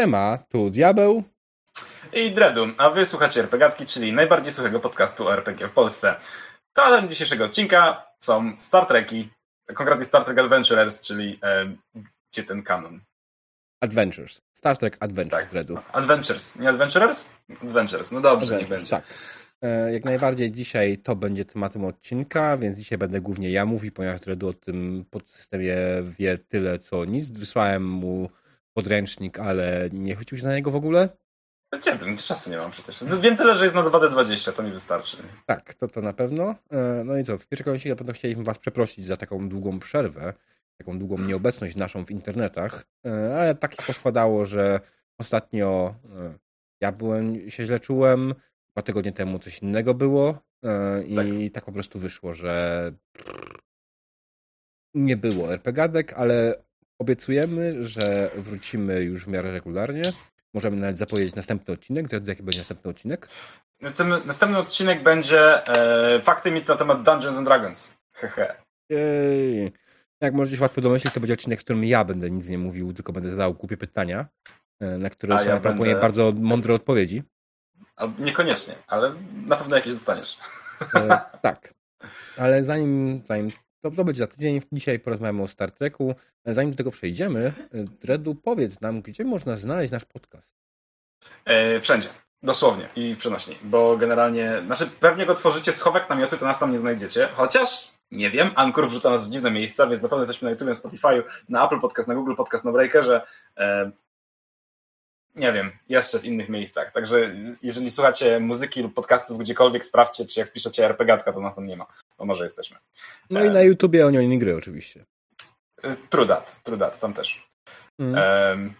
Siema, tu Diabeł. I Dredu, a wy słuchacie RPGatki, czyli najbardziej suchego podcastu o RPG w Polsce. Tematem dzisiejszego odcinka są Star Treki, konkretnie Star Trek Adventurers, czyli e, gdzie ten kanon? Adventures. Star Trek Adventures, tak. Dredu. Adventures, nie Adventurers? Adventures, no dobrze, Adventures, niech będzie. Tak. E, jak najbardziej dzisiaj to będzie tematem odcinka, więc dzisiaj będę głównie ja mówił, ponieważ Dredu o tym podsystemie wie tyle co nic. Wysłałem mu podręcznik, ale nie się na niego w ogóle. Gdzie tym? Czasu nie mam przecież. Wiem tyle, że jest na 2D20, to mi wystarczy. Tak, to to na pewno. E, no i co, w pierwszej kolejności na pewno chcieliśmy was przeprosić za taką długą przerwę, taką długą nieobecność naszą w internetach, e, ale tak się poskładało, że ostatnio ja byłem, się źle czułem, dwa tygodnie temu coś innego było e, i tak, tak po prostu wyszło, że nie było RPGadek, ale obiecujemy, że wrócimy już w miarę regularnie. Możemy nawet zapowiedzieć następny odcinek. Teraz jaki będzie następny odcinek? Następny odcinek będzie e, fakty mit na temat Dungeons and Dragons. Hehe. Jej. Jak możecie się łatwo domyślić, to będzie odcinek, w którym ja będę nic nie mówił, tylko będę zadał głupie pytania, e, na które są ja będę... bardzo mądre odpowiedzi. Niekoniecznie, ale na pewno jakieś dostaniesz. E, tak. Ale zanim, zanim to, to będzie za tydzień, dzisiaj porozmawiamy o Star Treku. E, zanim do tego przejdziemy, e, Dredu, powiedz nam, gdzie można znaleźć nasz podcast? E, wszędzie. Dosłownie i w przenośni, bo generalnie, znaczy pewnie go tworzycie schowek namiotu, to nas tam nie znajdziecie, chociaż nie wiem, Anchor wrzuca nas w dziwne miejsca, więc na pewno jesteśmy na YouTube, na Spotify, na Apple Podcast, na Google Podcast, na Breakerze. E, nie wiem, jeszcze w innych miejscach. Także jeżeli słuchacie muzyki lub podcastów gdziekolwiek, sprawdźcie, czy jak piszecie RPGatka, to na to nie ma. Bo może jesteśmy. No i na YouTubie Onion gry oczywiście. True that, true that, tam też. Mm.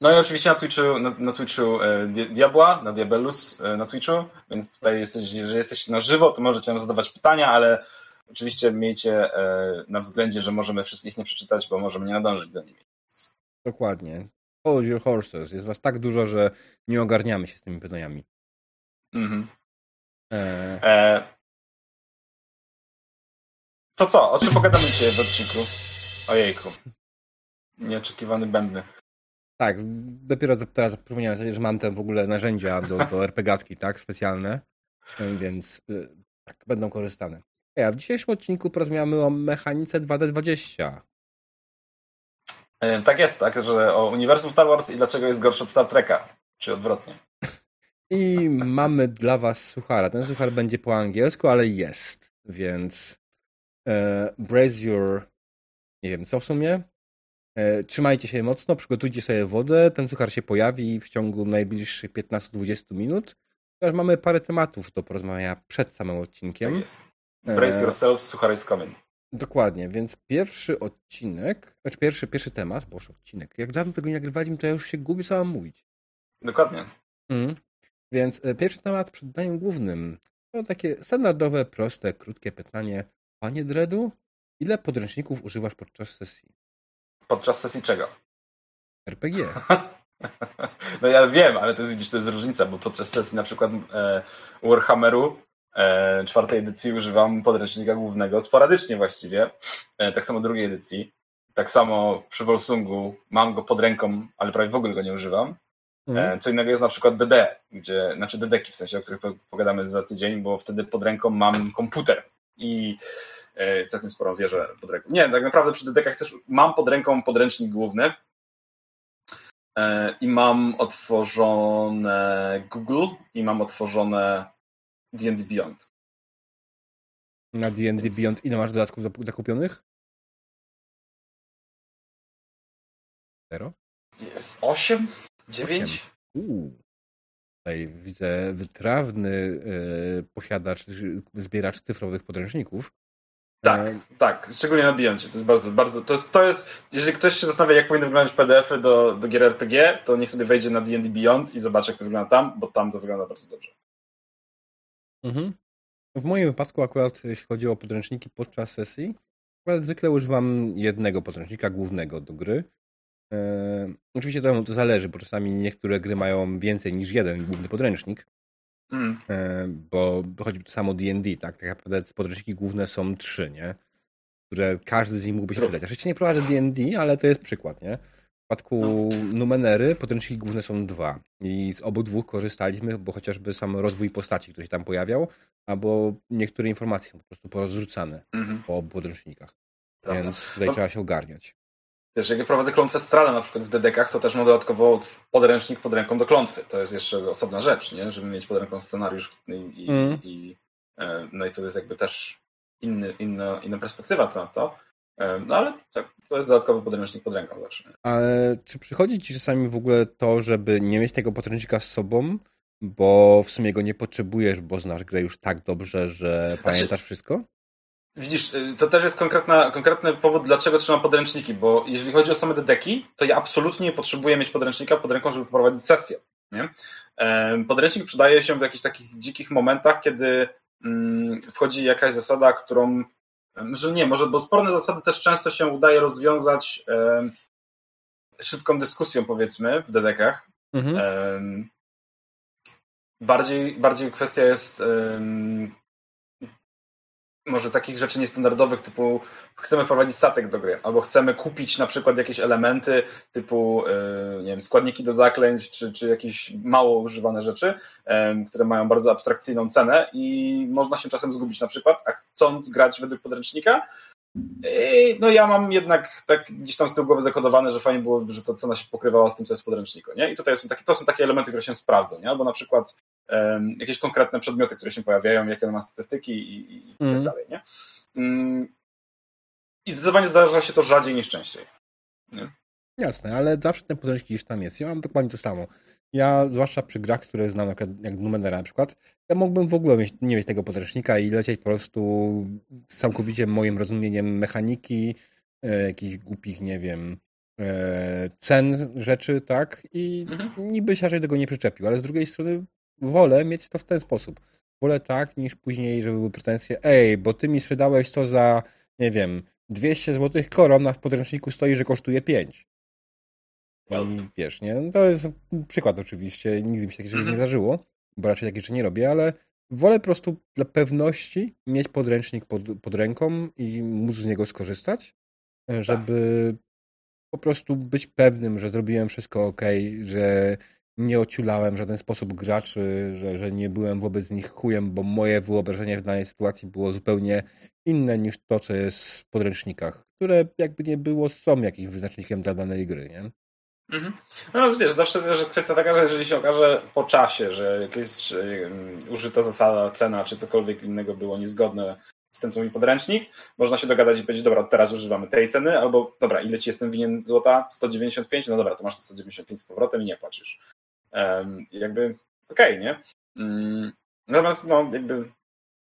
no i oczywiście na Twitchu, na, na Twitchu e, Diabła, na Diabellus e, na Twitchu, więc tutaj jesteś, jeżeli jesteście na żywo, to możecie nam zadawać pytania, ale oczywiście miejcie e, na względzie, że możemy wszystkich nie przeczytać, bo możemy nie nadążyć za nimi. Dokładnie. Hold your horses. Jest was tak dużo, że nie ogarniamy się z tymi pytaniami. Mhm. E... E... To co? O czym pogadamy dzisiaj w odcinku? Ojejku. Nieoczekiwany bębny. Tak, dopiero teraz przypomniałem sobie, że mam te w ogóle narzędzia do, do RPGacki, tak, specjalne, więc y, tak, będą korzystane. Ja w dzisiejszym odcinku porozmawiamy o mechanice 2D20. E, tak jest, tak, że o uniwersum Star Wars i dlaczego jest gorszy od Star Treka, czy odwrotnie. I mamy dla was suchara. Ten suchar będzie po angielsku, ale jest, więc e, brace your nie wiem co w sumie. E, trzymajcie się mocno, przygotujcie sobie wodę. Ten suchar się pojawi w ciągu najbliższych 15-20 minut. Ponieważ mamy parę tematów do porozmawiania przed samym odcinkiem. Tak jest. Brace e, yourself, suchar is coming. Dokładnie, więc pierwszy odcinek, znaczy pierwszy, pierwszy temat, boż odcinek, jak dawno tego nie nagrywaliśmy, to ja już się gubię co mam mówić. Dokładnie. Mm. Więc e, pierwszy temat przed daniem głównym to takie standardowe, proste, krótkie pytanie. Panie Dredu, ile podręczników używasz podczas sesji? Podczas sesji czego? RPG. no ja wiem, ale to jest, widzisz, to jest różnica, bo podczas sesji na przykład e, Warhammeru czwartej edycji używam podręcznika głównego sporadycznie właściwie. E, tak samo drugiej edycji. Tak samo przy Volsungu mam go pod ręką, ale prawie w ogóle go nie używam. Mhm. Co innego jest na przykład DD, gdzie, znaczy DDki w sensie, o których pogadamy za tydzień, bo wtedy pod ręką mam komputer i całkiem sporą wieżę pod ręką. Nie, tak naprawdę przy DDkach też mam pod ręką podręcznik główny i mam otworzone Google i mam otworzone D&D Beyond. Na D&D Więc... Beyond ile masz dodatków zakupionych? Zero? Jest osiem? Dziewięć? Uuu. Tutaj widzę wytrawny yy, posiadacz, zbieracz cyfrowych podręczników. Tak, tak, szczególnie na Beyondzie. To jest bardzo, bardzo, to jest, to jest, jeżeli ktoś się zastanawia, jak powinny wyglądać PDF-y do, do gier RPG, to niech sobie wejdzie na D&D Beyond i zobaczy, jak to wygląda tam, bo tam to wygląda bardzo dobrze. Mhm. W moim wypadku akurat, jeśli chodzi o podręczniki podczas sesji, akurat zwykle używam jednego podręcznika głównego do gry. E, oczywiście to, to zależy, bo czasami niektóre gry mają więcej niż jeden główny podręcznik. Mm. E, bo chodzi to samo D&D, tak? Tak naprawdę podręczniki główne są trzy, nie? Które każdy z nich mógłby się przydać. Oczywiście nie prowadzę D&D, ale to jest przykład, nie? Przypadku no. Numenery podręczniki główne są dwa. I z obu dwóch korzystaliśmy, bo chociażby sam rozwój postaci, który się tam pojawiał, albo niektóre informacje są po prostu porozrzucane mhm. po obu podręcznikach. Prawda. Więc tutaj no. trzeba się ogarniać. Wiesz, jak ja prowadzę klątwę strada na przykład w dedekach, to też mam dodatkowo podręcznik pod ręką do klątwy. To jest jeszcze osobna rzecz, nie? żeby mieć pod ręką scenariusz i, i, mm. i e, no i to jest jakby też inny, inna, inna perspektywa na to. E, no ale tak, to jest dodatkowy podręcznik pod ręką zawsze. Ale czy przychodzi ci czasami w ogóle to, żeby nie mieć tego podręcznika z sobą, bo w sumie go nie potrzebujesz, bo znasz grę już tak dobrze, że znaczy, pamiętasz wszystko? Widzisz, y, to też jest konkretna, konkretny powód, dlaczego trzymam podręczniki, bo jeżeli chodzi o same dedeki, to ja absolutnie nie potrzebuję mieć podręcznika pod ręką, żeby prowadzić sesję. Nie? Podręcznik przydaje się w jakichś takich dzikich momentach, kiedy mm, wchodzi jakaś zasada, którą że nie, może, bo sporne zasady też często się udaje rozwiązać szybką dyskusją, powiedzmy, w dedekach. Mhm. Bardziej, bardziej kwestia jest może takich rzeczy niestandardowych, typu chcemy wprowadzić statek do gry, albo chcemy kupić na przykład jakieś elementy typu nie wiem, składniki do zaklęć, czy, czy jakieś mało używane rzeczy, które mają bardzo abstrakcyjną cenę i można się czasem zgubić na przykład, a chcąc grać według podręcznika, no ja mam jednak tak gdzieś tam z tyłu głowy zakodowane, że fajnie było, że ta cena się pokrywała z tym, co jest w podręczniku, nie? I tutaj są takie, to są takie elementy, które się sprawdzą, nie? Albo na przykład jakieś konkretne przedmioty, które się pojawiają, jakie one ma statystyki i, i, mm. tak dalej, nie? Um, I zdecydowanie zdarza się to rzadziej niż częściej. Nie? Jasne, ale zawsze ten podręcznik gdzieś tam jest. Ja mam dokładnie to samo. Ja, zwłaszcza przy grach, które znam, jak Numenera na przykład, ja mógłbym w ogóle mieć, nie mieć tego podręcznika i lecieć po prostu całkowicie moim rozumieniem mechaniki, e, jakichś głupich, nie wiem, e, cen rzeczy, tak? I mhm. niby się raczej tego nie przyczepił, ale z drugiej strony wolę mieć to w ten sposób. Wolę tak, niż później, żeby były pretensje, ej, bo ty mi sprzedałeś to za, nie wiem, 200 zł koron, a w podręczniku stoi, że kosztuje 5. I wiesz, nie? No to jest przykład oczywiście, nigdy mi się mm -hmm. nie zdarzyło, bo raczej takich rzeczy nie robię, ale wolę po prostu dla pewności mieć podręcznik pod, pod ręką i móc z niego skorzystać, tak. żeby tak. po prostu być pewnym, że zrobiłem wszystko ok, że nie ociulałem w żaden sposób graczy, że, że nie byłem wobec nich chujem, bo moje wyobrażenie w danej sytuacji było zupełnie inne niż to, co jest w podręcznikach, które jakby nie było są jakimś wyznacznikiem dla danej gry, nie? Mhm. No wiesz, zawsze też jest kwestia taka, że jeżeli się okaże po czasie, że jakaś użyta zasada, cena czy cokolwiek innego było niezgodne z tym, co mi podręcznik, można się dogadać i powiedzieć, dobra, teraz używamy tej ceny, albo dobra, ile ci jestem winien złota? 195? No dobra, to masz 195 z powrotem i nie płacisz. Jakby okej, okay, nie? Um, natomiast no, jakby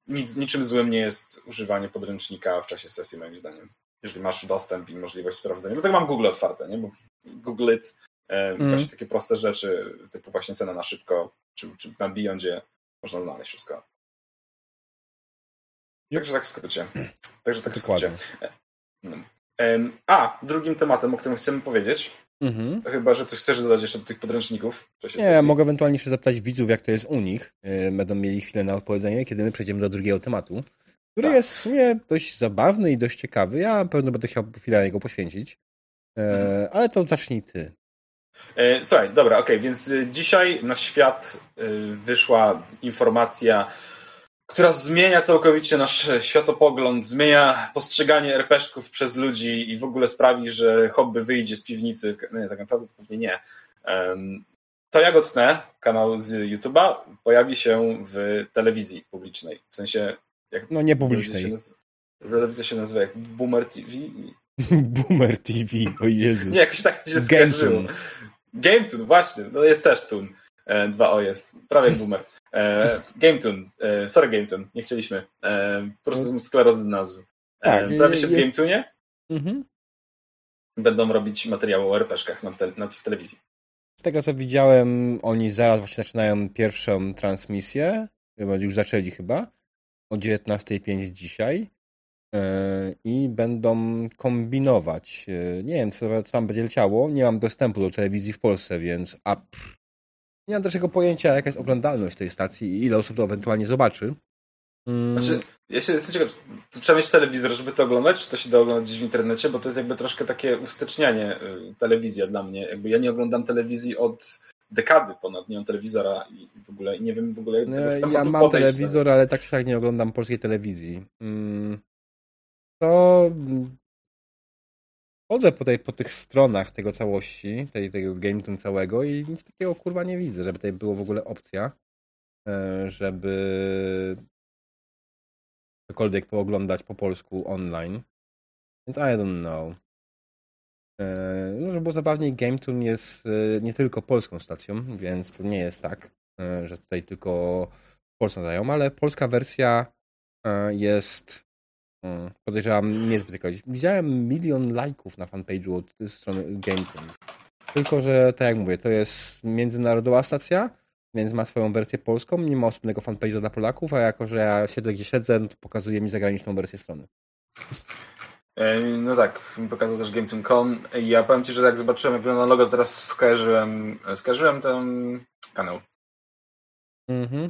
nic, niczym złym nie jest używanie podręcznika w czasie sesji, moim zdaniem jeżeli masz dostęp i możliwość sprawdzenia. Dlatego mam Google otwarte, nie? bo Google It, mm. właśnie takie proste rzeczy, typu właśnie cena na szybko, czy, czy na Beyondzie można znaleźć wszystko. Także tak w skrócie. Także tak w skrócie. A, drugim tematem, o którym chcemy powiedzieć, mhm. chyba, że coś chcesz dodać jeszcze do tych podręczników. Nie, ja mogę ewentualnie jeszcze zapytać widzów, jak to jest u nich. E, będą mieli chwilę na odpowiedzenie, kiedy my przejdziemy do drugiego tematu który tak. jest w sumie dość zabawny i dość ciekawy. Ja na pewno będę chciał chwilę na niego poświęcić. E, mhm. ale to zacznij ty. E, słuchaj, dobra, okej, okay, więc e, dzisiaj na świat wyszła informacja, która zmienia całkowicie nasz światopogląd, zmienia postrzeganie RPszków przez ludzi i w ogóle sprawi, że hobby wyjdzie z piwnicy. No nie, tak naprawdę to pewnie nie. To Jagotne, kanał z YouTube'a, pojawi się w telewizji publicznej. W sensie jak no nie publicznej. Telewizja się nazywa jak Boomer TV. Boomer TV, o Jezus. Nie, jakoś tak się skojarzyło. GameToon, właśnie, no jest też Tun. E, 2O jest, prawie jak Boomer. E, GameToon, e, sorry GameToon, nie chcieliśmy. E, po prostu są sklerozy nazwy. E, tak, się w GameToonie. Mhm. Będą robić materiały o RPszkach na, te, na, w telewizji. Z tego co widziałem, oni zaraz właśnie zaczynają pierwszą transmisję. Już zaczęli chyba o 19.05 dzisiaj e, i będą kombinować. Nie wiem, co tam będzie leciało. Nie mam dostępu do telewizji w Polsce, więc a, pff, nie mam też pojęcia, jaka jest oglądalność tej stacji i ile osób to ewentualnie zobaczy. Mm. Znaczy, ja się jestem ciekaw, czy trzeba mieć telewizor, żeby to oglądać, czy to się da oglądać w internecie, bo to jest jakby troszkę takie ustecznianie y, telewizja dla mnie. Jakby ja nie oglądam telewizji od dekady ponad, nie mam telewizora i w ogóle nie wiem w ogóle jak no, Ja mam podejść, telewizor, ale tak jak nie oglądam polskiej telewizji. Mm, to chodzę po, tej, po tych stronach tego całości, tej, tego game całego i nic takiego kurwa nie widzę, żeby tutaj było w ogóle opcja, e, żeby cokolwiek pooglądać po polsku online. Więc I don't know. E, no, żeby było zabawniej, GameTune jest e, nie tylko polską stacją, więc to nie jest tak, że tutaj tylko Polską dają, ale polska wersja jest Hmm, podejrzewam niezbyt jakoś. Widziałem milion lajków na fanpage'u od strony GameTime. Tylko, że tak jak mówię, to jest międzynarodowa stacja, więc ma swoją wersję polską, nie ma osobnego fanpage'a dla Polaków, a jako, że ja siedzę gdzie siedzę, no to pokazuje mi zagraniczną wersję strony. E, no tak, pokazał też GameTune.com ja powiem Ci, że jak zobaczyłem jak wygląda logo, teraz skojarzyłem, skojarzyłem ten kanał. Mhm.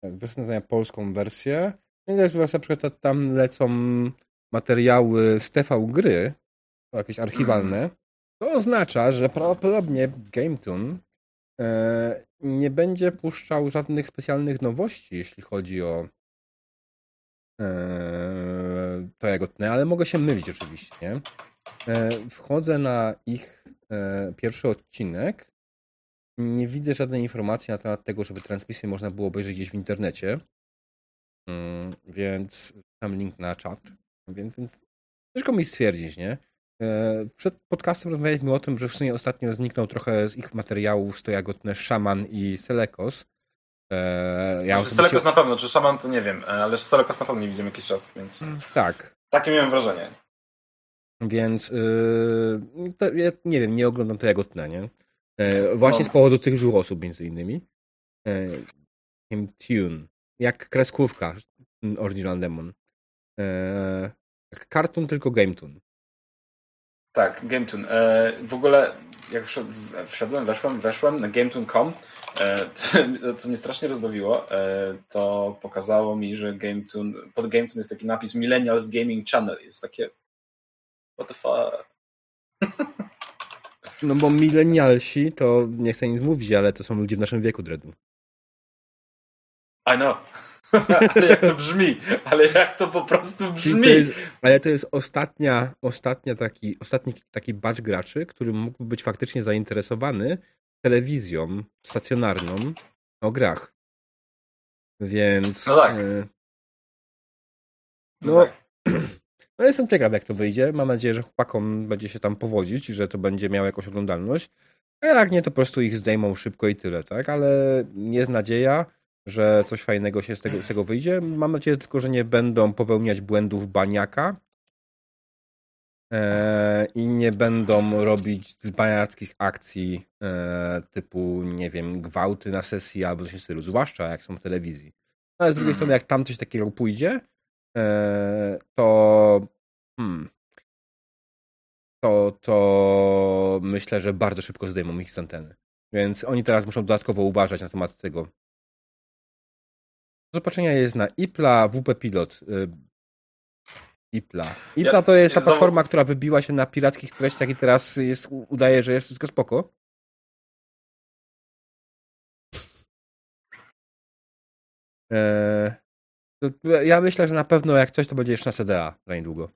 Tak, wyszło polską wersję. Widać, że na przykład tam lecą materiały z TV gry, jakieś archiwalne, mm. to oznacza, że prawdopodobnie GameTune e, nie będzie puszczał żadnych specjalnych nowości, jeśli chodzi o e, to jego tnę, ale mogę się mylić oczywiście. E, wchodzę na ich e, pierwszy odcinek. Nie widzę żadnej informacji na temat tego, żeby transmisję można było obejrzeć gdzieś w internecie. Mm, więc tam link na czat. Więc, więc ciężko mi stwierdzić, nie? E, przed podcastem rozmawialiśmy o tym, że w sumie ostatnio zniknął trochę z ich materiałów Stojagotne Szaman i Selekos. E, ja znaczy, Selekos na pewno, czy Szaman to nie wiem, e, ale Selekos na pewno nie widzimy jakiś czas, więc... Mm, tak. Takie miałem wrażenie. Więc yy, to, ja nie wiem, nie oglądam to Jagotne, nie? właśnie no. z powodu tych dwóch osób między innymi. Tune jak kreskówka Original Demon. Eee, kartun, tylko GameTune. Tak, GameTune. Eee, w ogóle jak wszedłem, weszłem, weszłem na GameTune.com, eee, co mnie strasznie rozbawiło, eee, to pokazało mi, że GameTune, pod GameTune jest taki napis Millennials Gaming Channel. Jest takie what the fuck? No bo milenialsi to nie chcę nic mówić, ale to są ludzie w naszym wieku, Dredu. I know. ale jak to brzmi, ale jak to po prostu brzmi. To jest, ale to jest ostatnia, ostatnia taki, ostatni taki batch graczy, który mógłby być faktycznie zainteresowany telewizją stacjonarną o grach. Więc. No tak. E, no, no, tak. no, jestem ciekaw, jak to wyjdzie. Mam nadzieję, że chłopakom będzie się tam powodzić, że to będzie miało jakąś oglądalność. A jak nie, to po prostu ich zdejmą szybko i tyle, tak? Ale jest nadzieja że coś fajnego się z tego, z tego wyjdzie. Mam nadzieję tylko, że nie będą popełniać błędów baniaka e, i nie będą robić baniackich akcji e, typu, nie wiem, gwałty na sesji albo coś w stylu, zwłaszcza jak są w telewizji. Ale z drugiej mm. strony, jak tam coś takiego pójdzie, e, to hmm, to, to myślę, że bardzo szybko zdejmą ich z anteny. Więc oni teraz muszą dodatkowo uważać na temat tego, zobaczenia jest na IPLA, WP Pilot. Y, IPLA. IPLA ja, to jest ta platforma, która wybiła się na pirackich treściach i teraz jest, udaje, że jest wszystko spoko. Eee, ja myślę, że na pewno jak coś, to będzie jeszcze na CDA za niedługo.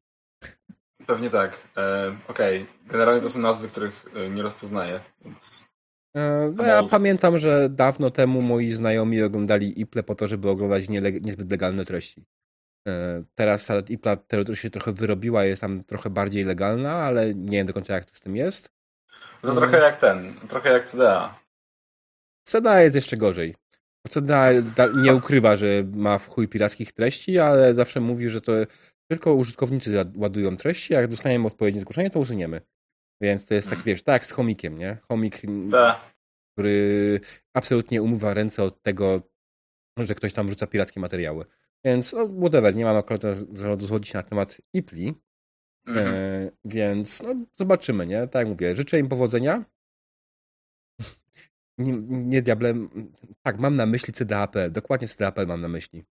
Pewnie tak. Eee, Okej. Okay. Generalnie to są nazwy, których e, nie rozpoznaję, więc E, no ja pamiętam, że dawno temu moi znajomi oglądali Iple po to, żeby oglądać niezbyt legalne treści. E, teraz Ipla teoretycznie się trochę wyrobiła, jest tam trochę bardziej legalna, ale nie wiem do końca jak to z tym jest. To trochę jak ten, trochę jak CDA. CDA jest jeszcze gorzej. CDA nie ukrywa, że ma w chuj pirackich treści, ale zawsze mówi, że to tylko użytkownicy ładują treści, jak dostaniemy odpowiednie zgłoszenie, to usuniemy. Więc to jest tak, hmm. wiesz, tak jak z chomikiem, nie? Chomik, Ta. który absolutnie umywa ręce od tego, że ktoś tam rzuca pirackie materiały. Więc, no, whatever, nie mam akurat rozwodzić na temat IPLI, mhm. e, więc no, zobaczymy, nie? Tak jak mówię, życzę im powodzenia. nie, nie diablem, tak, mam na myśli CDAP, dokładnie CDAP mam na myśli.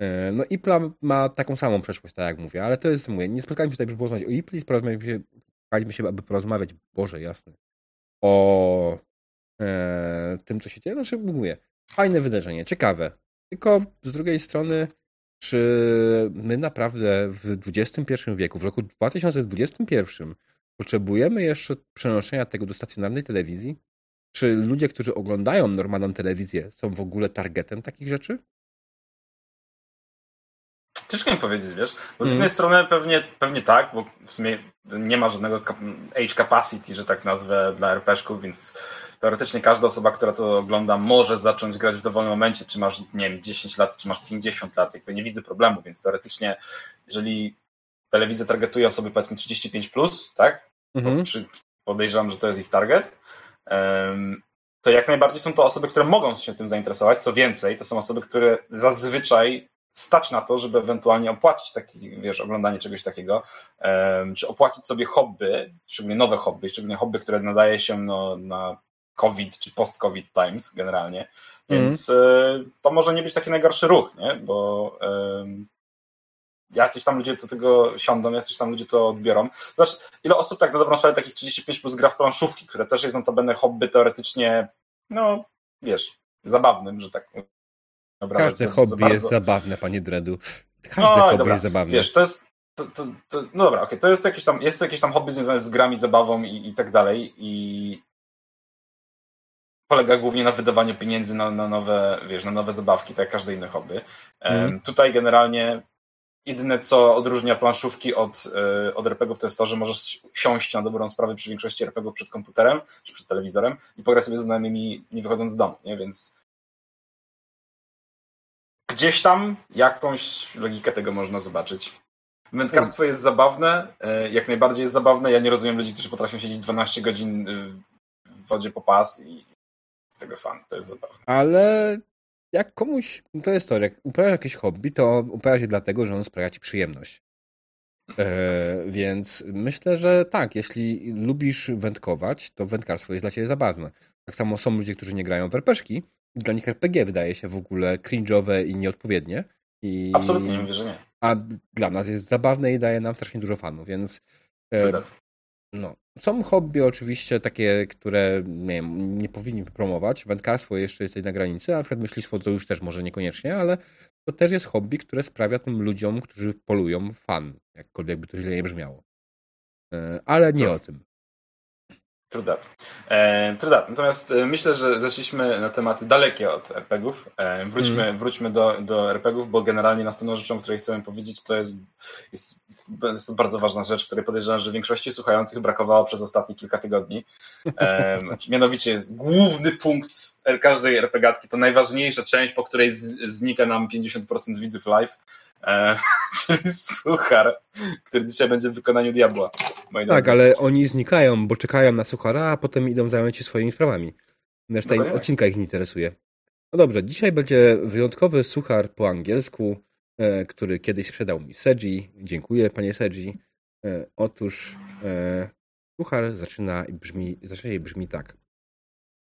E, no Ipla ma taką samą przeszłość, tak jak mówię, ale to jest, mówię, nie spotkaliśmy się tutaj, żeby porozmawiać o Ipli, spotkaliśmy się, aby porozmawiać, Boże jasne, o e, tym, co się dzieje. Znaczy, mówię, fajne wydarzenie, ciekawe. Tylko z drugiej strony, czy my naprawdę w XXI wieku, w roku 2021 potrzebujemy jeszcze przenoszenia tego do stacjonarnej telewizji? Czy ludzie, którzy oglądają normalną telewizję, są w ogóle targetem takich rzeczy? Ciężko mi powiedzieć, wiesz, bo z jednej mm. strony pewnie, pewnie tak, bo w sumie nie ma żadnego age capacity, że tak nazwę, dla RPG-ków, więc teoretycznie każda osoba, która to ogląda, może zacząć grać w dowolnym momencie, czy masz, nie wiem, 10 lat, czy masz 50 lat, jakby nie widzę problemu, więc teoretycznie, jeżeli telewizja targetuje osoby powiedzmy 35+, plus, tak, mhm. podejrzewam, że to jest ich target, to jak najbardziej są to osoby, które mogą się tym zainteresować. Co więcej, to są osoby, które zazwyczaj stać na to, żeby ewentualnie opłacić taki, wiesz, oglądanie czegoś takiego, czy opłacić sobie hobby, szczególnie nowe hobby, szczególnie hobby, które nadaje się no, na COVID czy post-COVID times generalnie. Więc mm. to może nie być taki najgorszy ruch, nie? bo jacyś tam ludzie do tego siądą, jacyś tam ludzie to odbiorą. Zobacz, ile osób tak na dobrą sprawę takich 35 plus gra w planszówki, które też jest notabene hobby teoretycznie, no wiesz, zabawnym, że tak Każde hobby bardzo... jest zabawne, panie Dredu. Każde no, hobby dobra. jest zabawne. Wiesz, to jest. To, to, to, no dobra, okej, okay. to jest jakieś tam, jest jakieś tam hobby związane z grami, zabawą i, i tak dalej. I polega głównie na wydawaniu pieniędzy na, na nowe, wiesz, na nowe zabawki, tak jak każde inne hobby. Mm. Tutaj generalnie jedyne, co odróżnia planszówki od, e, od RPGów, to jest to, że możesz siąść na dobrą sprawę przy większości RPGów przed komputerem czy przed telewizorem i pograć sobie z znajomymi nie wychodząc z domu, nie? Więc gdzieś tam jakąś logikę tego można zobaczyć. Wędkarstwo jest zabawne, e, jak najbardziej jest zabawne. Ja nie rozumiem ludzi, którzy potrafią siedzieć 12 godzin w wodzie po pas i z tego fan. To jest zabawne. Ale jak komuś, to jest to, jak uprawia jakieś hobby, to uprawia się dlatego, że on sprawia ci przyjemność. E, więc myślę, że tak, jeśli lubisz wędkować, to wędkarstwo jest dla ciebie zabawne. Tak samo są ludzie, którzy nie grają w RPG, dla nich RPG wydaje się w ogóle cringe'owe i nieodpowiednie. I... Absolutnie, nie mówię, że nie. A dla nas jest zabawne i daje nam strasznie dużo fanów, więc e, no. Są hobby oczywiście takie, które nie, wiem, nie powinni promować. Wędkarstwo jeszcze jest na granicy, a na przykład myślistwo to już też może niekoniecznie, ale to też jest hobby, które sprawia tym ludziom, którzy polują fan, jakkolwiek by to źle nie brzmiało. E, ale nie o tym. True that. E, true that. Natomiast e, myślę, że zeszliśmy na tematy dalekie od RPGów. E, wróćmy, mm. wróćmy do, do RPGów, bo generalnie następną rzeczą, o której chcemy powiedzieć, to jest, jest, jest bardzo ważna rzecz, której podejrzewam, że większości słuchających brakowało przez ostatnie kilka tygodni. E, mianowicie główny punkt każdej RPGatki, to najważniejsza część, po której z, znika nam 50% widzów live e, czyli suchar, który dzisiaj będzie w wykonaniu diabła. Tak, ale oni znikają, bo czekają na suchara, a potem idą zająć się swoimi sprawami. Reszta no odcinka ich nie interesuje. No dobrze, dzisiaj będzie wyjątkowy suchar po angielsku, e, który kiedyś sprzedał mi Seji. Dziękuję, panie Seji. E, otóż e, suchar zaczyna i brzmi, zaczyna brzmi tak.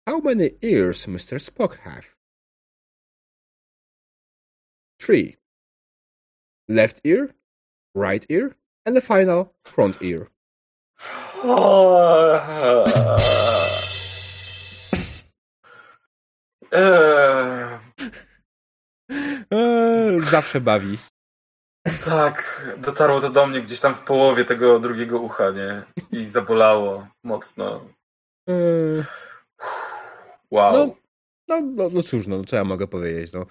How many ears Mr. Spock have? Three left ear, right ear, and the final front ear. Zawsze bawi. Tak, dotarło to do mnie gdzieś tam w połowie tego drugiego ucha, nie? I zabolało mocno. Wow. No, no, no, no cóż, no, co ja mogę powiedzieć, no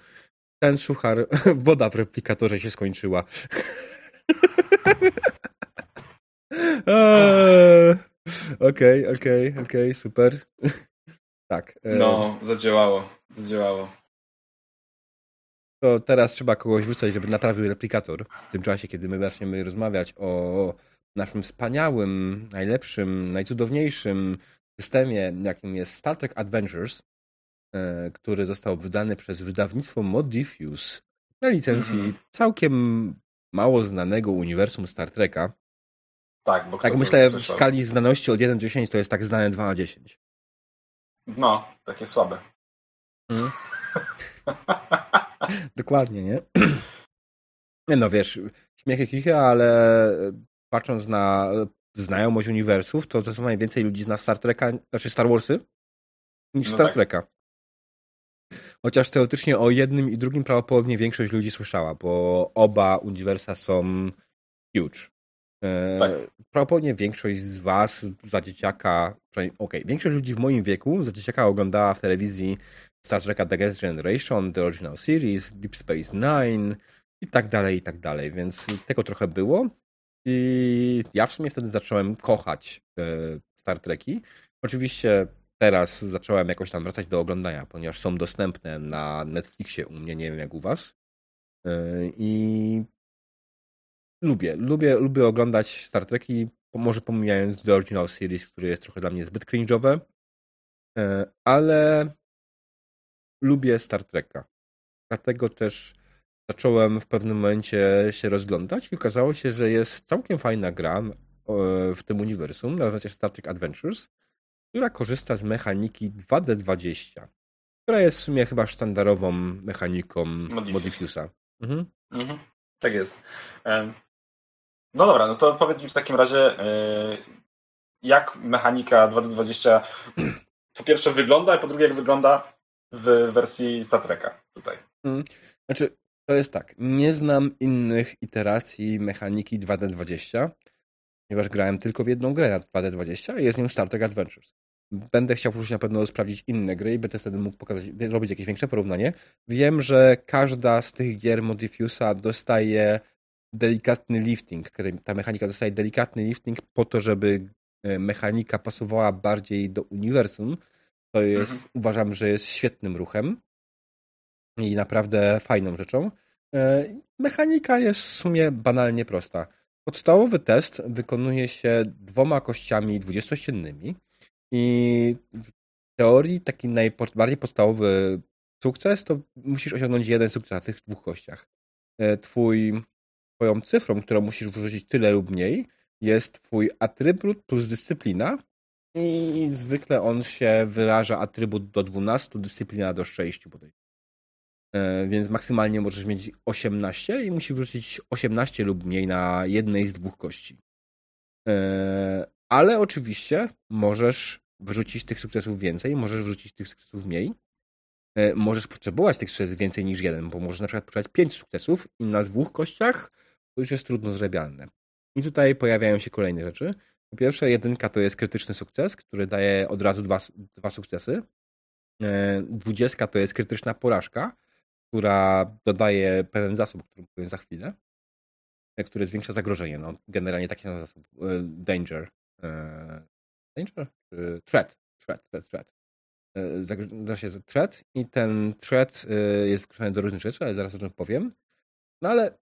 ten suchar, woda w replikatorze się skończyła. Okej, okej, okej, super. tak. E, no, zadziałało, zadziałało. To teraz trzeba kogoś wysłać, żeby naprawił replikator. W tym czasie, kiedy my zaczniemy rozmawiać o naszym wspaniałym, najlepszym, najcudowniejszym systemie, jakim jest Star Trek Adventures, który został wydany przez wydawnictwo Mod Diffuse na licencji mm -hmm. całkiem mało znanego uniwersum Star Treka. Tak, bo Tak myślę, w skali znaności od 1 do 10 to jest tak znane 2 na 10. No, takie słabe. Hmm. Dokładnie, nie? No wiesz, śmiechy kichy, ale patrząc na znajomość uniwersów, to zdecydowanie więcej ludzi zna Star Treka, znaczy Star Warsy, niż no Star tak. Treka. Chociaż teoretycznie o jednym i drugim prawdopodobnie większość ludzi słyszała, bo oba uniwersa są huge. E, tak. Prawdopodobnie większość z was za dzieciaka, okej, okay, większość ludzi w moim wieku za dzieciaka oglądała w telewizji Star Trek The Next Generation, The Original Series, Deep Space Nine i tak dalej, i tak dalej, więc tego trochę było. I ja w sumie wtedy zacząłem kochać e, Star Treki. Oczywiście teraz zacząłem jakoś tam wracać do oglądania, ponieważ są dostępne na Netflixie u mnie, nie wiem jak u was. E, I lubię, lubię, lubię oglądać Star Treki, może pomijając The Original Series, który jest trochę dla mnie zbyt cringe'owe, e, ale lubię Star Treka. Dlatego też zacząłem w pewnym momencie się rozglądać i okazało się, że jest całkiem fajna gra w tym uniwersum, nazywa się Star Trek Adventures, która korzysta z mechaniki 2D20, która jest w sumie chyba sztandarową mechaniką Modifusa. Mhm. Mhm. Tak jest. No dobra, no to powiedz mi w takim razie, e, jak mechanika 2D20 po pierwsze wygląda, a po drugie jak wygląda w wersji Star Treka tutaj. Mhm. Znaczy, to jest tak, nie znam innych iteracji mechaniki 2D20, ponieważ grałem tylko w jedną grę na 2D20 i jest nią Star Trek Adventures. Będę chciał później na pewno sprawdzić inne gry i będę wtedy mógł pokazać, robić jakieś większe porównanie. Wiem, że każda z tych gier Modifusa dostaje delikatny lifting. Ta mechanika dostaje delikatny lifting po to, żeby e, mechanika pasowała bardziej do uniwersum. To jest, mhm. uważam, że jest świetnym ruchem i naprawdę fajną rzeczą. E, mechanika jest w sumie banalnie prosta. Podstawowy test wykonuje się dwoma kościami dwudziestościennymi i w teorii taki najbardziej podstawowy sukces to musisz osiągnąć jeden sukces na tych dwóch kościach. E, twój, twoją cyfrą, którą musisz wrzucić tyle lub mniej, jest twój atrybut plus dyscyplina i zwykle on się wyraża atrybut do 12, dyscyplina do 6 bodaj. E, więc maksymalnie możesz mieć 18 i musisz wrzucić 18 lub mniej na jednej z dwóch kości. E, ale oczywiście możesz wrzucić tych sukcesów więcej, możesz wrzucić tych sukcesów mniej. E, możesz potrzebować tych sukcesów więcej niż jeden, bo możesz na przykład potrzebować 5 sukcesów i na dwóch kościach to już jest trudno zrabialne. I tutaj pojawiają się kolejne rzeczy. Po pierwsze, jedynka to jest krytyczny sukces, który daje od razu dwa, dwa sukcesy. Dwudziestka to jest krytyczna porażka, która dodaje pewien zasób, o którym powiem za chwilę, e, który zwiększa zagrożenie. No, generalnie taki jest zasób. E, danger. E, danger? Threat. Threat, threat, threat. Da się threat i ten threat jest wykreślony do różnych rzeczy, ale zaraz o czym powiem. No ale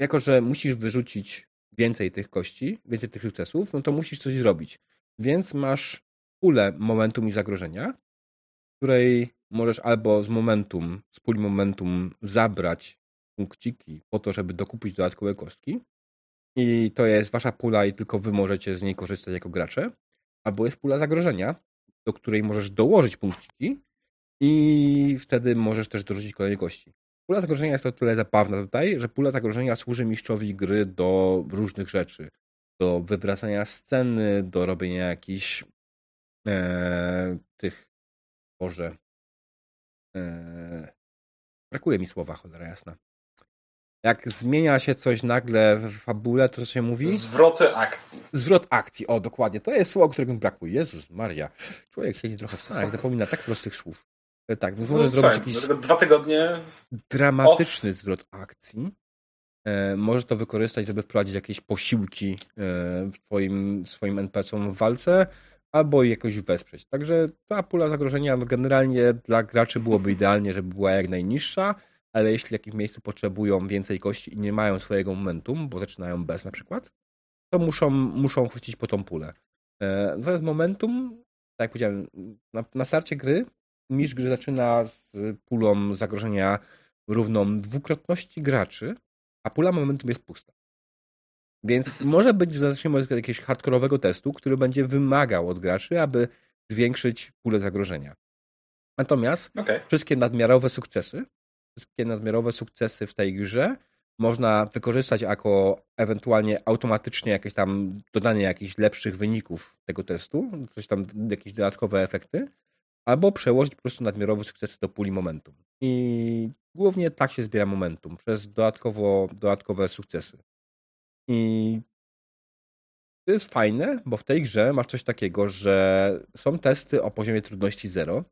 jako, że musisz wyrzucić więcej tych kości, więcej tych sukcesów, no to musisz coś zrobić. Więc masz pulę momentum i zagrożenia, której możesz albo z momentum, z puli momentum zabrać punkciki po to, żeby dokupić dodatkowe kostki i to jest wasza pula i tylko wy możecie z niej korzystać jako gracze, albo jest pula zagrożenia, do której możesz dołożyć punkciki i wtedy możesz też dorzucić kolejne kości. Pula zagrożenia jest o tyle zabawna tutaj, że pula zagrożenia służy mistrzowi gry do różnych rzeczy. Do wywracania sceny, do robienia jakichś e, tych Boże. Eee, brakuje mi słowa, cholera jasna. Jak zmienia się coś nagle w fabule, to się mówi? Zwroty akcji. Zwrot akcji, o dokładnie. To jest słowo, którego mi brakuje. Jezus Maria. Człowiek siedzi trochę w Stanach, zapomina tak prostych słów. E, tak, więc no, może zrobić jakiś dwa tygodnie dramatyczny off. zwrot akcji. E, możesz to wykorzystać, żeby wprowadzić jakieś posiłki e, w twoim, swoim NPC-om w walce, albo jakoś wesprzeć. Także ta pula zagrożenia no generalnie dla graczy byłoby idealnie, żeby była jak najniższa, ale jeśli w jakimś miejscu potrzebują więcej kości i nie mają swojego momentum, bo zaczynają bez na przykład, to muszą, muszą chwycić po tą pulę. E, natomiast momentum, tak jak powiedziałem, na, na starcie gry mistrz gry zaczyna z pulą zagrożenia równą dwukrotności graczy, a pula momentum jest pusta. Więc może być, że zaczniemy od jakiegoś hardkorowego testu, który będzie wymagał od graczy, aby zwiększyć pulę zagrożenia. Natomiast okay. wszystkie nadmiarowe sukcesy, wszystkie nadmiarowe sukcesy w tej grze można wykorzystać jako ewentualnie automatycznie jakieś tam dodanie jakichś lepszych wyników tego testu, coś tam, jakieś dodatkowe efekty, albo przełożyć po prostu nadmiarowe sukcesy do puli momentum. I głównie tak się zbiera momentum, przez dodatkowo, dodatkowe sukcesy. I to jest fajne, bo w tej grze masz coś takiego, że są testy o poziomie trudności 0.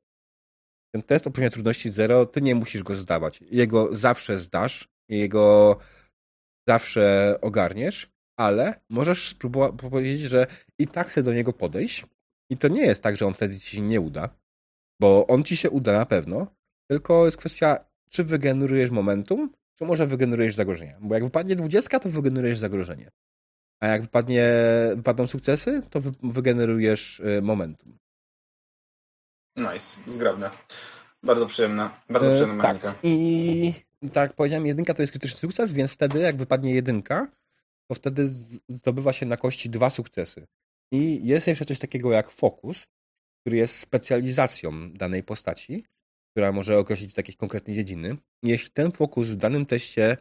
Ten test o poziomie trudności 0, ty nie musisz go zdawać. Jego zawsze zdasz, jego zawsze ogarniesz, ale możesz spróbować powiedzieć, że i tak chcę do niego podejść. I to nie jest tak, że on wtedy ci się nie uda, bo on ci się uda na pewno, tylko jest kwestia, czy wygenerujesz momentum, czy może wygenerujesz zagrożenie. Bo jak wypadnie 20, to wygenerujesz zagrożenie. A jak wypadnie, wypadną sukcesy, to wy, wygenerujesz y, momentum. Nice, zgrabne. Bardzo przyjemna, bardzo e, przyjemna mechanika. Tak. I tak jak powiedziałem, jedynka to jest krytyczny sukces, więc wtedy jak wypadnie jedynka, to wtedy zdobywa się na kości dwa sukcesy. I jest jeszcze coś takiego jak fokus, który jest specjalizacją danej postaci, która może określić jakieś konkretne dziedziny. Jeśli ten fokus w danym teście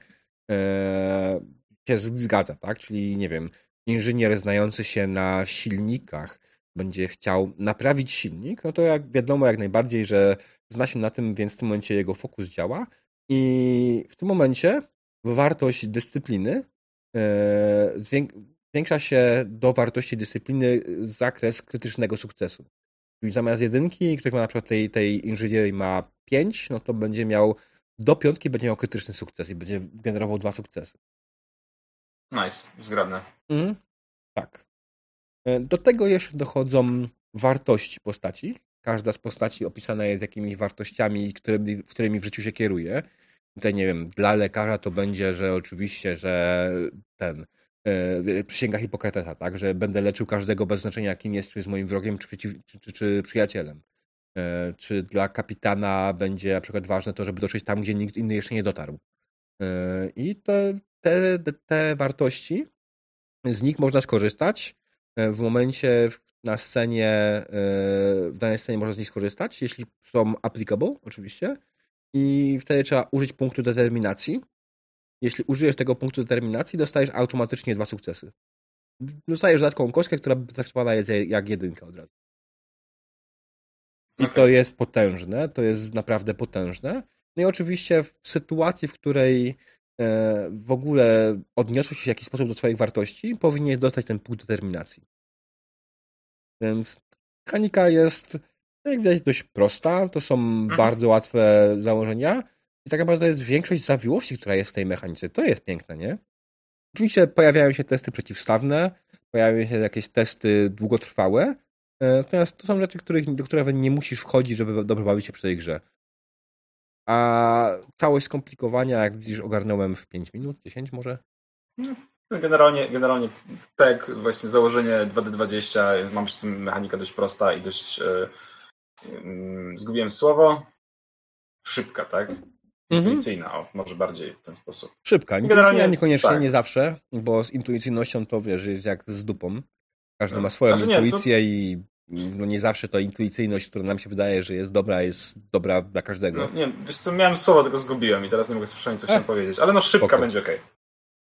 e, się zgadza, tak? Czyli nie wiem, inżynier znający się na silnikach będzie chciał naprawić silnik, no to jak wiadomo jak najbardziej, że zna się na tym, więc w tym momencie jego fokus działa i w tym momencie wartość dyscypliny e, zwiększa się do wartości dyscypliny zakres krytycznego sukcesu. Zamiast jedynki, który ma na przykład tej, tej inżynierii ma 5, no to będzie miał do piątki będzie miał krytyczny sukces i będzie generował dwa sukcesy. Nice, zgrabne. Mm, tak. E, do tego jeszcze dochodzą wartości postaci. Każda z postaci opisana jest jakimiś wartościami, którymi, którymi w życiu się kieruje. Tutaj nie wiem, dla lekarza to będzie, że oczywiście, że ten przysięga Hipokratesa, tak, że będę leczył każdego bez znaczenia, kim jest, czy jest moim wrogiem, czy, czy, czy, czy przyjacielem. Yy, czy dla kapitana będzie na przykład ważne to, żeby dotrzeć tam, gdzie nikt inny jeszcze nie dotarł. Yy, I te, te, te wartości, z nich można skorzystać w momencie, na scenie, w danej scenie można z nich skorzystać, jeśli są applicable, oczywiście. I wtedy trzeba użyć punktu determinacji. Jeśli użyjesz tego punktu determinacji, dostajesz automatycznie dwa sukcesy. Dostajesz dodatkową kostkę, która traktowana jest jak jedynka od razu. I okay. to jest potężne, to jest naprawdę potężne. No i oczywiście w sytuacji, w której e, w ogóle odniosłeś się w jakiś sposób do Twoich wartości, powinieneś dostać ten punkt determinacji. Więc mechanika jest, jak widać, dość prosta. To są mhm. bardzo łatwe założenia. I tak naprawdę jest większość zawiłości, która jest w tej mechanice. To jest piękne, nie? Oczywiście pojawiają się testy przeciwstawne, pojawiają się jakieś testy długotrwałe, e, natomiast to są rzeczy, których, do których nie musisz wchodzić, żeby dobrze bawić się przy tej grze. A całość skomplikowania, jak widzisz, ogarnąłem w 5 minut, 10 może? No, no, generalnie, generalnie tak, właśnie założenie 2D20, mam przy tym mechanika dość prosta i dość yy, yy, zgubiłem słowo, szybka, tak? Mhm. Intuicyjna, mhm. o, może bardziej w ten sposób. Szybka, intuicyjna niekoniecznie, tak. nie zawsze, bo z intuicyjnością to wiesz, jest jak z dupą. Każdy ma swoją znaczy, intuicję nie, to... i no nie zawsze to intuicyjność, która nam się wydaje, że jest dobra, jest dobra dla każdego. No, nie, wiesz co, miałem słowo, tylko zgubiłem i teraz nie mogę sobie co chciałem powiedzieć, ale no szybka Spoko. będzie ok.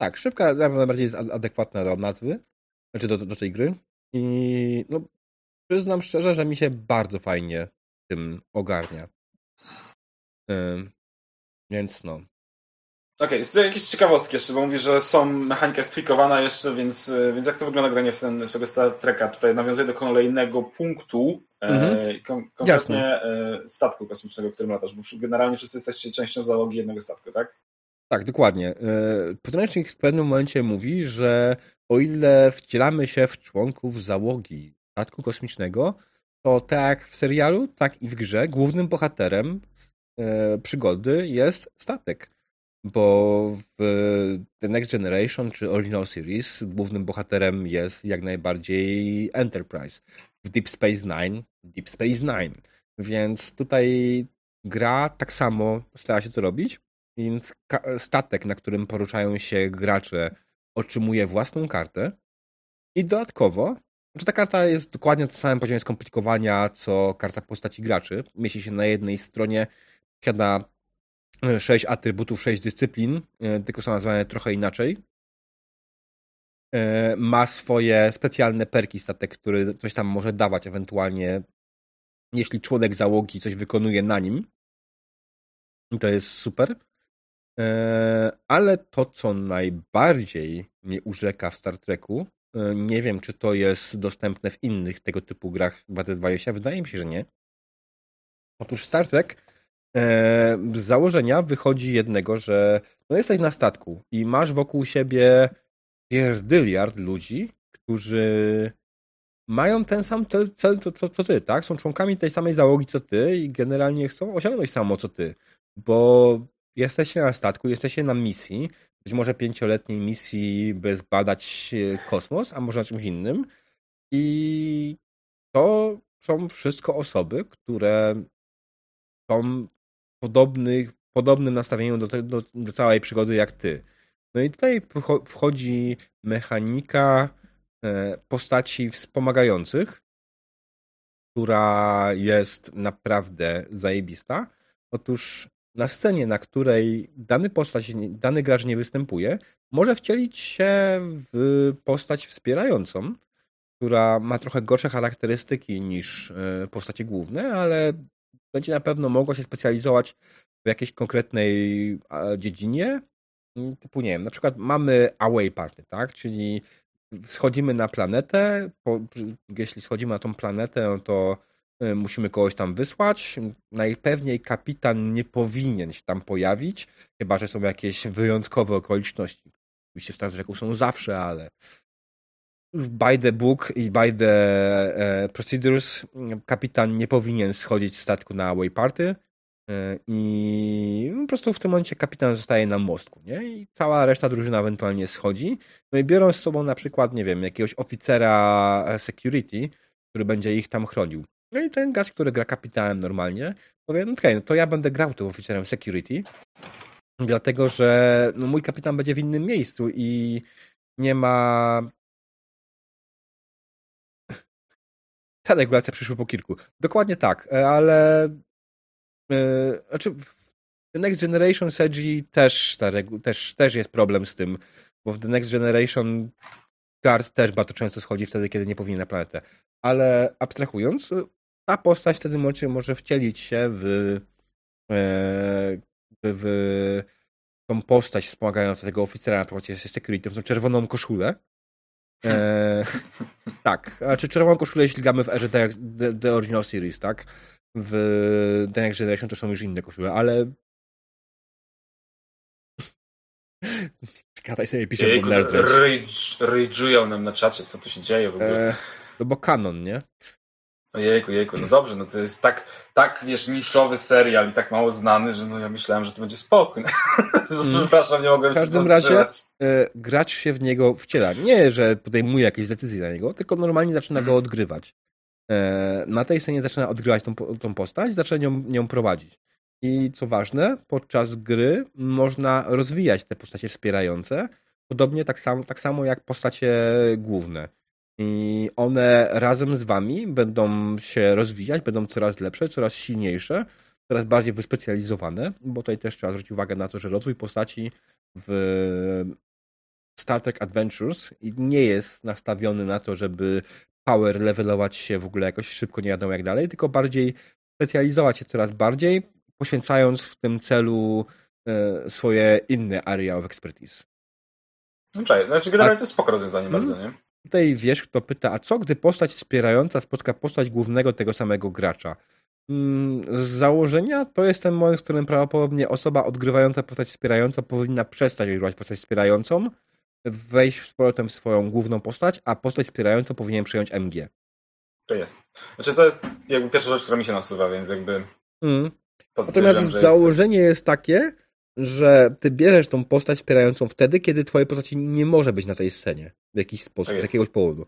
Tak, szybka najbardziej jest adekwatna do nazwy, znaczy do, do tej gry. I no, przyznam szczerze, że mi się bardzo fajnie tym ogarnia. Więc no. Okej, okay, jakieś ciekawostki jeszcze, bo mówisz, że są mechanika stwikowana jeszcze, więc, więc jak to wygląda granie w, ten, w tego Star Treka? Tutaj nawiązuje do kolejnego punktu, e, mhm. kon, konkretnie Jasne. statku kosmicznego, którym latasz, bo generalnie wszyscy jesteście częścią załogi jednego statku, tak? Tak, dokładnie. E, podręcznik w pewnym momencie mówi, że o ile wcielamy się w członków załogi statku kosmicznego, to tak w serialu, tak i w grze głównym bohaterem e, przygody jest statek. Bo w The Next Generation czy Original Series głównym bohaterem jest jak najbardziej Enterprise. W Deep Space Nine Deep Space Nine. Więc tutaj gra tak samo stara się to robić więc statek, na którym poruszają się gracze, otrzymuje własną kartę. I dodatkowo, że ta karta jest dokładnie na samym poziomie skomplikowania, co karta postaci graczy. Mieści się na jednej stronie, posiada sześć atrybutów, sześć dyscyplin, tylko są nazwane trochę inaczej. Ma swoje specjalne perki statek, który coś tam może dawać ewentualnie, jeśli członek załogi coś wykonuje na nim. I to jest super. Ale to, co najbardziej mnie urzeka w Star Treku, nie wiem, czy to jest dostępne w innych tego typu grach Battle 20. Wydaje mi się, że nie. Otóż Star Trek e, z założenia wychodzi jednego, że no jesteś na statku i masz wokół siebie pierdyliard ludzi, którzy mają ten sam cel, cel co, co, co ty, tak? Są członkami tej samej załogi co ty i generalnie chcą osiągnąć samo co ty, bo jesteście na statku, jesteście na misji, być może pięcioletniej misji, by zbadać kosmos, a może na czymś innym i to są wszystko osoby, które są podobnych, podobnym nastawieniu do, do, do całej przygody jak ty. No i tutaj wchodzi mechanika e, postaci wspomagających, która jest naprawdę zajebista. Otóż na scenie, na której dany postać, dany gracz nie występuje, może wcielić się w postać wspierającą, która ma trochę gorsze charakterystyki niż e, postacie główne, ale będzie na pewno mogła się specjalizować w jakiejś konkretnej dziedzinie. Mm, typu, nie wiem, na przykład mamy away party, tak? Czyli schodzimy na planetę. Po, jeśli schodzimy na tą planetę, no to y, musimy kogoś tam wysłać. Najpewniej kapitan nie powinien się tam pojawić, chyba że są jakieś wyjątkowe okoliczności. Oczywiście Treku są zawsze, ale by the book i by the e, procedures kapitan nie powinien schodzić z statku na away party e, i po prostu w tym momencie kapitan zostaje na mostku, nie? I cała reszta drużyna ewentualnie schodzi. No i biorą z sobą na przykład, nie wiem, jakiegoś oficera e, security, który będzie ich tam chronił. No i ten gracz, który gra kapitanem normalnie, powie, no okej, okay, no to ja będę grał tym oficerem security, dlatego że no, mój kapitan będzie w innym miejscu i nie ma te regulacje przyszły po kilku. Dokładnie tak, e, ale yy, znaczy w The Next Generation Sedgi też, też, też jest problem z tym, bo w The Next Generation Guard też bardzo często schodzi wtedy, kiedy nie powinien na planetę. Ale abstrahując, ta postać wtedy może, wcielić się w, e, w, w tą postać wspomagającą tego oficera, na jest security, w tą czerwoną koszulę, E, tak, znaczy czerwoną koszulę, jeśli gramy w erze The, The, The Original Series, tak? W The Next Generation to są już inne koszule, ale Gadaj sobie pisze bo nerd Rage'ują nam na czacie, co tu się dzieje w ogóle. E, no bo kanon, nie? Ojejku, jejku, no dobrze, no to jest tak, tak wiesz, niszowy serial i tak mało znany, że no ja myślałem, że to będzie spokój. Mm. Przepraszam, nie mogłem się W każdym razie gracz się w niego wciela. Nie, że podejmuje jakieś decyzje na niego, tylko normalnie zaczyna mm. go mhm. odgrywać. E, na tej scenie zaczyna odgrywać tą, tą postać, zaczyna nią, nią prowadzić. I co ważne, podczas gry można rozwijać te postacie wspierające, podobnie tak samo, tak samo jak postacie główne. I one razem z wami będą się rozwijać, będą coraz lepsze, coraz silniejsze, coraz bardziej wyspecjalizowane, bo tutaj też trzeba zwrócić uwagę na to, że rozwój postaci w Star Trek Adventures nie jest nastawiony na to, żeby power levelować się w ogóle jakoś szybko, nie wiadomo jak dalej, tylko bardziej specjalizować się coraz bardziej, poświęcając w tym celu e, swoje inne area of expertise. Czekaj, znaczy generalnie to jest spoko rozwiązanie hmm? bardzo, nie? Tutaj wiesz, kto pyta, a co gdy postać wspierająca spotka postać głównego tego samego gracza? Mm, z założenia to jest ten moment, w którym prawdopodobnie osoba odgrywająca postać wspierająca powinna przestać odgrywać postać wspierającą, wejść z powrotem w swoją główną postać, a postać wspierającą powinien przejąć MG. To jest. Znaczy to jest jakby pierwsza rzecz, która mi się nasuwa, więc jakby... Mm. Natomiast założenie jest... jest takie, że ty bierzesz tą postać wspierającą wtedy, kiedy twojej postaci nie może być na tej scenie w jakiś sposób, z jakiegoś powodu.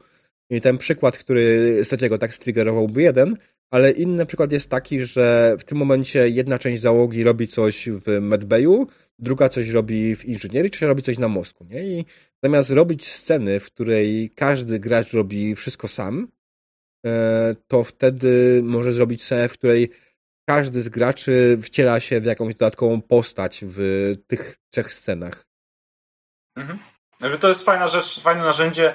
I ten przykład, który z trzeciego tak striggerowałby jeden, ale inny przykład jest taki, że w tym momencie jedna część załogi robi coś w medbayu, druga coś robi w inżynierii, trzecia robi coś na mostku, nie? I zamiast robić sceny, w której każdy gracz robi wszystko sam, e, to wtedy może zrobić scenę, w której każdy z graczy wciela się w jakąś dodatkową postać w tych trzech scenach. Mhm. To jest fajna rzecz, fajne narzędzie,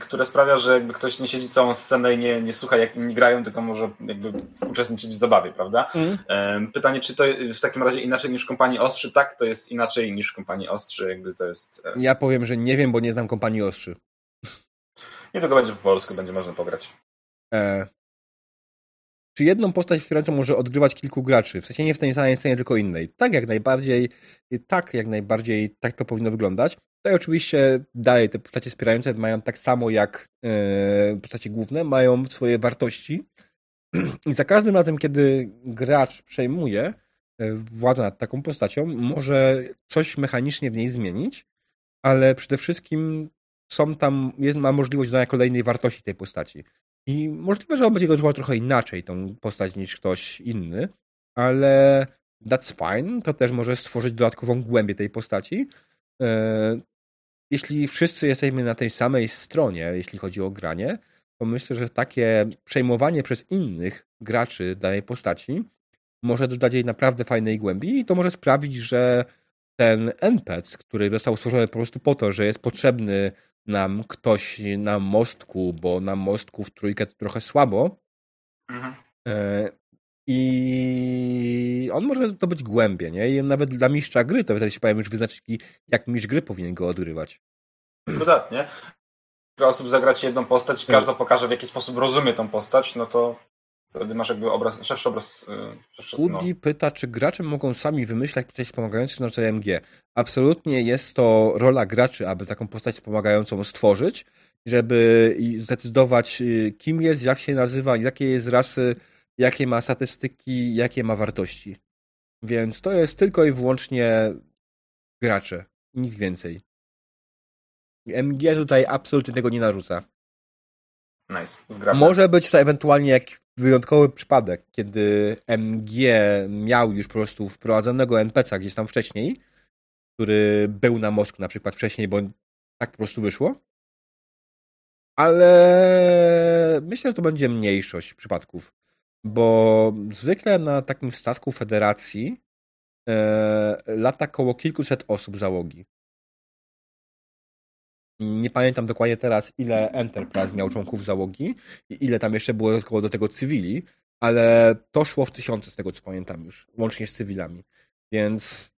które sprawia, że jakby ktoś nie siedzi całą scenę i nie, nie słucha, jak inni grają, tylko może jakby uczestniczyć w zabawie, prawda? Mm. Pytanie, czy to w takim razie inaczej niż kompanii Ostrzy? Tak, to jest inaczej niż kompanii Ostrzy, jakby to jest... Ja powiem, że nie wiem, bo nie znam kompanii Ostrzy. Niedługo będzie po polsku, będzie można pograć. E, czy jedną postać wspierającą może odgrywać kilku graczy? W sensie nie w tej samej scenie, tylko innej. Tak jak najbardziej, tak jak najbardziej tak to powinno wyglądać. Tutaj oczywiście dalej te postacie wspierające mają tak samo jak e, postacie główne, mają swoje wartości i za każdym razem, kiedy gracz przejmuje e, władzę nad taką postacią, może coś mechanicznie w niej zmienić, ale przede wszystkim są tam, jest, ma możliwość dodania kolejnej wartości tej postaci. I możliwe, że on będzie go odczuwał trochę inaczej, tą postać, niż ktoś inny, ale that's fine. To też może stworzyć dodatkową głębię tej postaci. E, jeśli wszyscy jesteśmy na tej samej stronie, jeśli chodzi o granie, to myślę, że takie przejmowanie przez innych graczy danej postaci może dodać jej naprawdę fajnej głębi i to może sprawić, że ten NPC, który został stworzony po prostu po to, że jest potrzebny nam ktoś na mostku, bo na mostku w trójkę to trochę słabo. Mhm. E, I on może to być głębie, nie? I nawet dla mistrza gry to wtedy się pojawią już wyznaczki, jak mistrz gry powinien go odgrywać. Dodatnie. Kilka osób zagrać jedną postać i tak. każda pokaże, w jaki sposób rozumie tą postać, no to Wtedy masz jakby obraz, szerszy obraz. Y, szerszy, no. pyta, czy gracze mogą sami wymyślać postać wspomagającą na CMG. Absolutnie jest to rola graczy, aby taką postać wspomagającą stworzyć, żeby zdecydować, y, kim jest, jak się nazywa, jakie jest rasy, jakie ma statystyki, jakie ma wartości. Więc to jest tylko i wyłącznie gracze. Nic więcej. MG tutaj absolutnie tego nie narzuca. Nice. Może być to ewentualnie jakiś wyjątkowy przypadek, kiedy MG miał już po prostu wprowadzonego NPC-a gdzieś tam wcześniej, który był na mostku na przykład wcześniej, bo tak po prostu wyszło. Ale myślę, że to będzie mniejszość przypadków, bo zwykle na takim statku federacji e, lata około kilkuset osób załogi. Nie pamiętam dokładnie teraz, ile Enterprise miał członków załogi i ile tam jeszcze było do tego cywili, ale to szło w tysiące z tego, co pamiętam już, łącznie z cywilami. Więc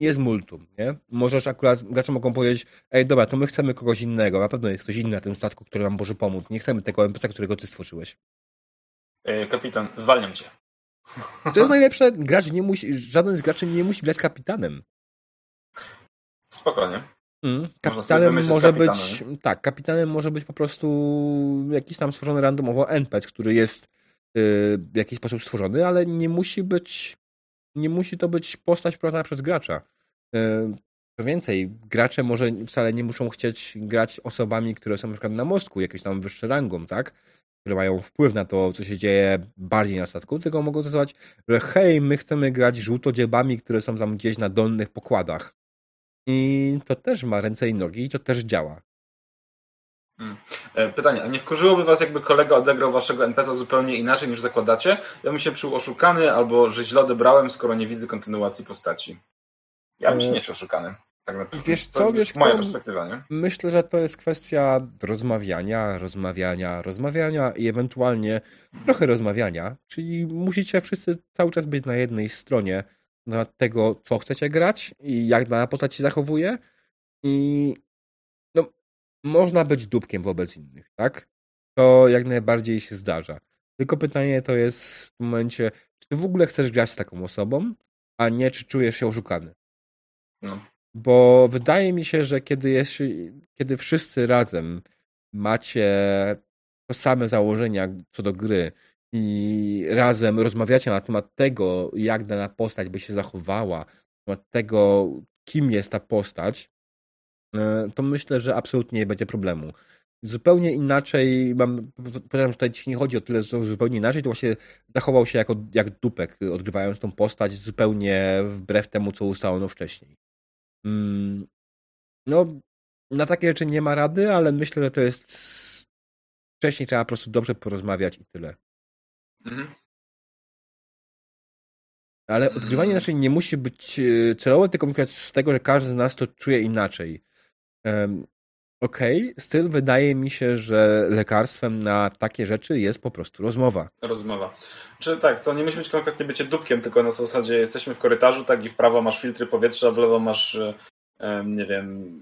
jest multum, nie? Możesz akurat, gracze mogą powiedzieć, ej, dobra, to my chcemy kogoś innego, na pewno jest ktoś inny na tym statku, który nam może pomóc. Nie chcemy tego NPC, którego ty stworzyłeś. Ej, kapitan, zwalniam cię. Co jest najlepsze? Gracz nie musi, żaden z graczy nie musi grać kapitanem. Spokojnie. Mm, kapitanem może być. Tak, kapitanem może być po prostu jakiś tam stworzony randomowo NPC, który jest y, w jakiś sposób stworzony, ale nie musi być. Nie musi to być postać prowadzona przez gracza. Y, co więcej, gracze może wcale nie muszą chcieć grać osobami, które są na przykład na mostku, jakieś tam wyższe rangą, tak? Które mają wpływ na to, co się dzieje bardziej na statku, tylko mogą zdecydować, że hej, my chcemy grać żółtodziebami, które są tam gdzieś na dolnych pokładach i to też ma ręce i nogi i to też działa. Hmm. E, pytanie, a nie wkurzyłoby was, jakby kolega odegrał waszego NPC zupełnie inaczej niż zakładacie? Ja bym się czuł oszukany, albo że źle odebrałem, skoro nie widzę kontynuacji postaci. Ja bym się e, nie czuł oszukany. Tak naprawdę. Wiesz co, to wiesz moja perspektywa, nie? Myślę, że to jest kwestia rozmawiania, rozmawiania, rozmawiania i ewentualnie trochę rozmawiania, czyli musicie wszyscy cały czas być na jednej stronie, na tego, co chcecie grać i jak dana postać się zachowuje. I no, można być dupkiem wobec innych, tak? To jak najbardziej się zdarza. Tylko pytanie to jest w tym momencie, czy ty w ogóle chcesz grać z taką osobą, a nie czy czujesz się oszukany. No. Bo wydaje mi się, że kiedy, jest, kiedy wszyscy razem macie to same założenia co do gry i razem rozmawiacie na temat tego, jak dana postać by się zachowała, na temat tego, kim jest ta postać, e, to myślę, że absolutnie nie będzie problemu. Zupełnie inaczej, mam, powiedziałem, że tutaj nie chodzi o tyle, że zupełnie inaczej, to właśnie zachował się jako, jak dupek, odgrywając tą postać zupełnie wbrew temu, co ustalono wcześniej. Mm, no, na takie rzeczy nie ma rady, ale myślę, że to jest wcześniej trzeba po prostu dobrze porozmawiać i tyle. Mhm. Ale odgrywanie inaczej nie musi być e, celowe, tylko wynika z tego, że każdy z nas to czuje inaczej. Um, Okej, okay. styl wydaje mi się, że lekarstwem na takie rzeczy jest po prostu rozmowa. Rozmowa. Czy tak, to nie musi być konkretnie bycie dupkiem, tylko na zasadzie jesteśmy w korytarzu, tak i w prawo masz filtry powietrza, a w lewo masz, nie wiem,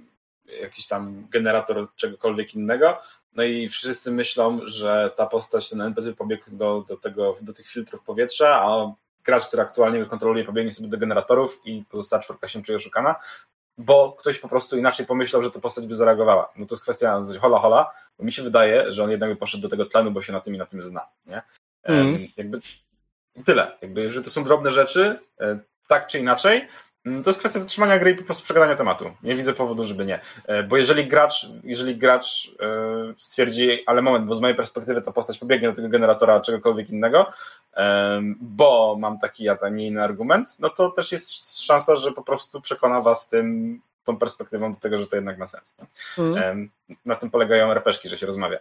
jakiś tam generator czegokolwiek innego. No i wszyscy myślą, że ta postać, ten NPC pobiegł do, do, tego, do tych filtrów powietrza, a gracz, który aktualnie go kontroluje, pobiegnie sobie do generatorów i pozostała czwórka się czuje oszukana, bo ktoś po prostu inaczej pomyślał, że ta postać by zareagowała. No to jest kwestia hola hola, bo mi się wydaje, że on jednak by poszedł do tego tlenu, bo się na tym i na tym zna. Nie? Mm. Jakby tyle. Jakby, że to są drobne rzeczy, e, tak czy inaczej, to jest kwestia zatrzymania gry i po prostu przegadania tematu. Nie widzę powodu, żeby nie. E, bo jeżeli gracz, jeżeli gracz e, stwierdzi, ale moment, bo z mojej perspektywy ta postać pobiegnie do tego generatora czegokolwiek innego, bo mam taki, a nie inny argument, no to też jest szansa, że po prostu przekona was tym, tą perspektywą do tego, że to jednak ma sens. Mhm. Na tym polegają repeszki, że się rozmawia.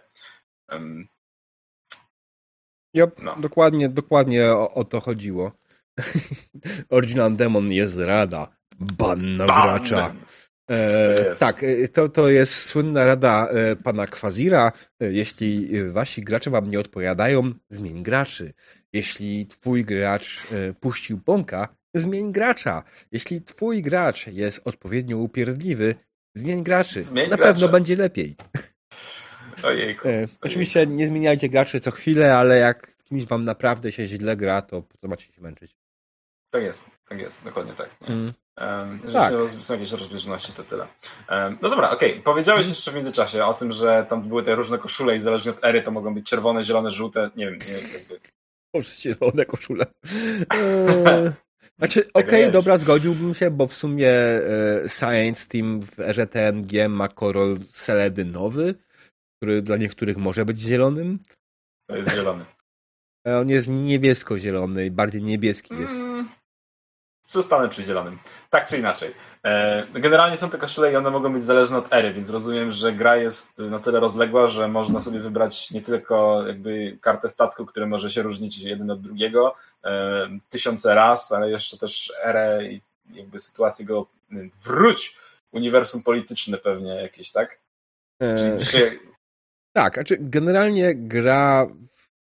Yep, no. dokładnie, dokładnie o, o to chodziło. Original Demon jest rada. Ban na gracza. E, tak, e, to, to jest słynna rada e, pana Kwazira. E, jeśli wasi gracze wam nie odpowiadają, zmień graczy. Jeśli twój gracz e, puścił bąka, zmień gracza. Jeśli twój gracz jest odpowiednio upierdliwy, zmień graczy. Zmień Na pewno będzie lepiej. Ojejku. E, oczywiście nie zmieniajcie graczy co chwilę, ale jak kimś wam naprawdę się źle gra, to po macie się męczyć. Tak jest, tak jest, dokładnie tak. Mm. Um, tak. są jakieś rozbieżności, to tyle. Um, no dobra, okej. Okay. Powiedziałeś mm. jeszcze w międzyczasie o tym, że tam były te różne koszule i zależnie od ery to mogą być czerwone, zielone, żółte, nie wiem, nie wiem jakby. Może zielone koszule. Eee, znaczy, okej, okay, dobra, zgodziłbym się, bo w sumie e, Science Team w erze TNG ma kolor seledynowy, który dla niektórych może być zielonym. To jest zielony. E, on jest niebiesko-zielony, bardziej niebieski jest. Mm, zostanę przy zielonym. Tak czy inaczej. E, generalnie są te koszule i one mogą być zależne od ery, więc rozumiem, że gra jest na tyle rozległa, że można sobie wybrać nie tylko jakby kartę statku, który może się różnić jeden od drugiego e, tysiące raz, ale jeszcze też erę i jakby sytuację go wróć uniwersum polityczne pewnie jakieś, tak? Eee, Tak, znaczy generalnie gra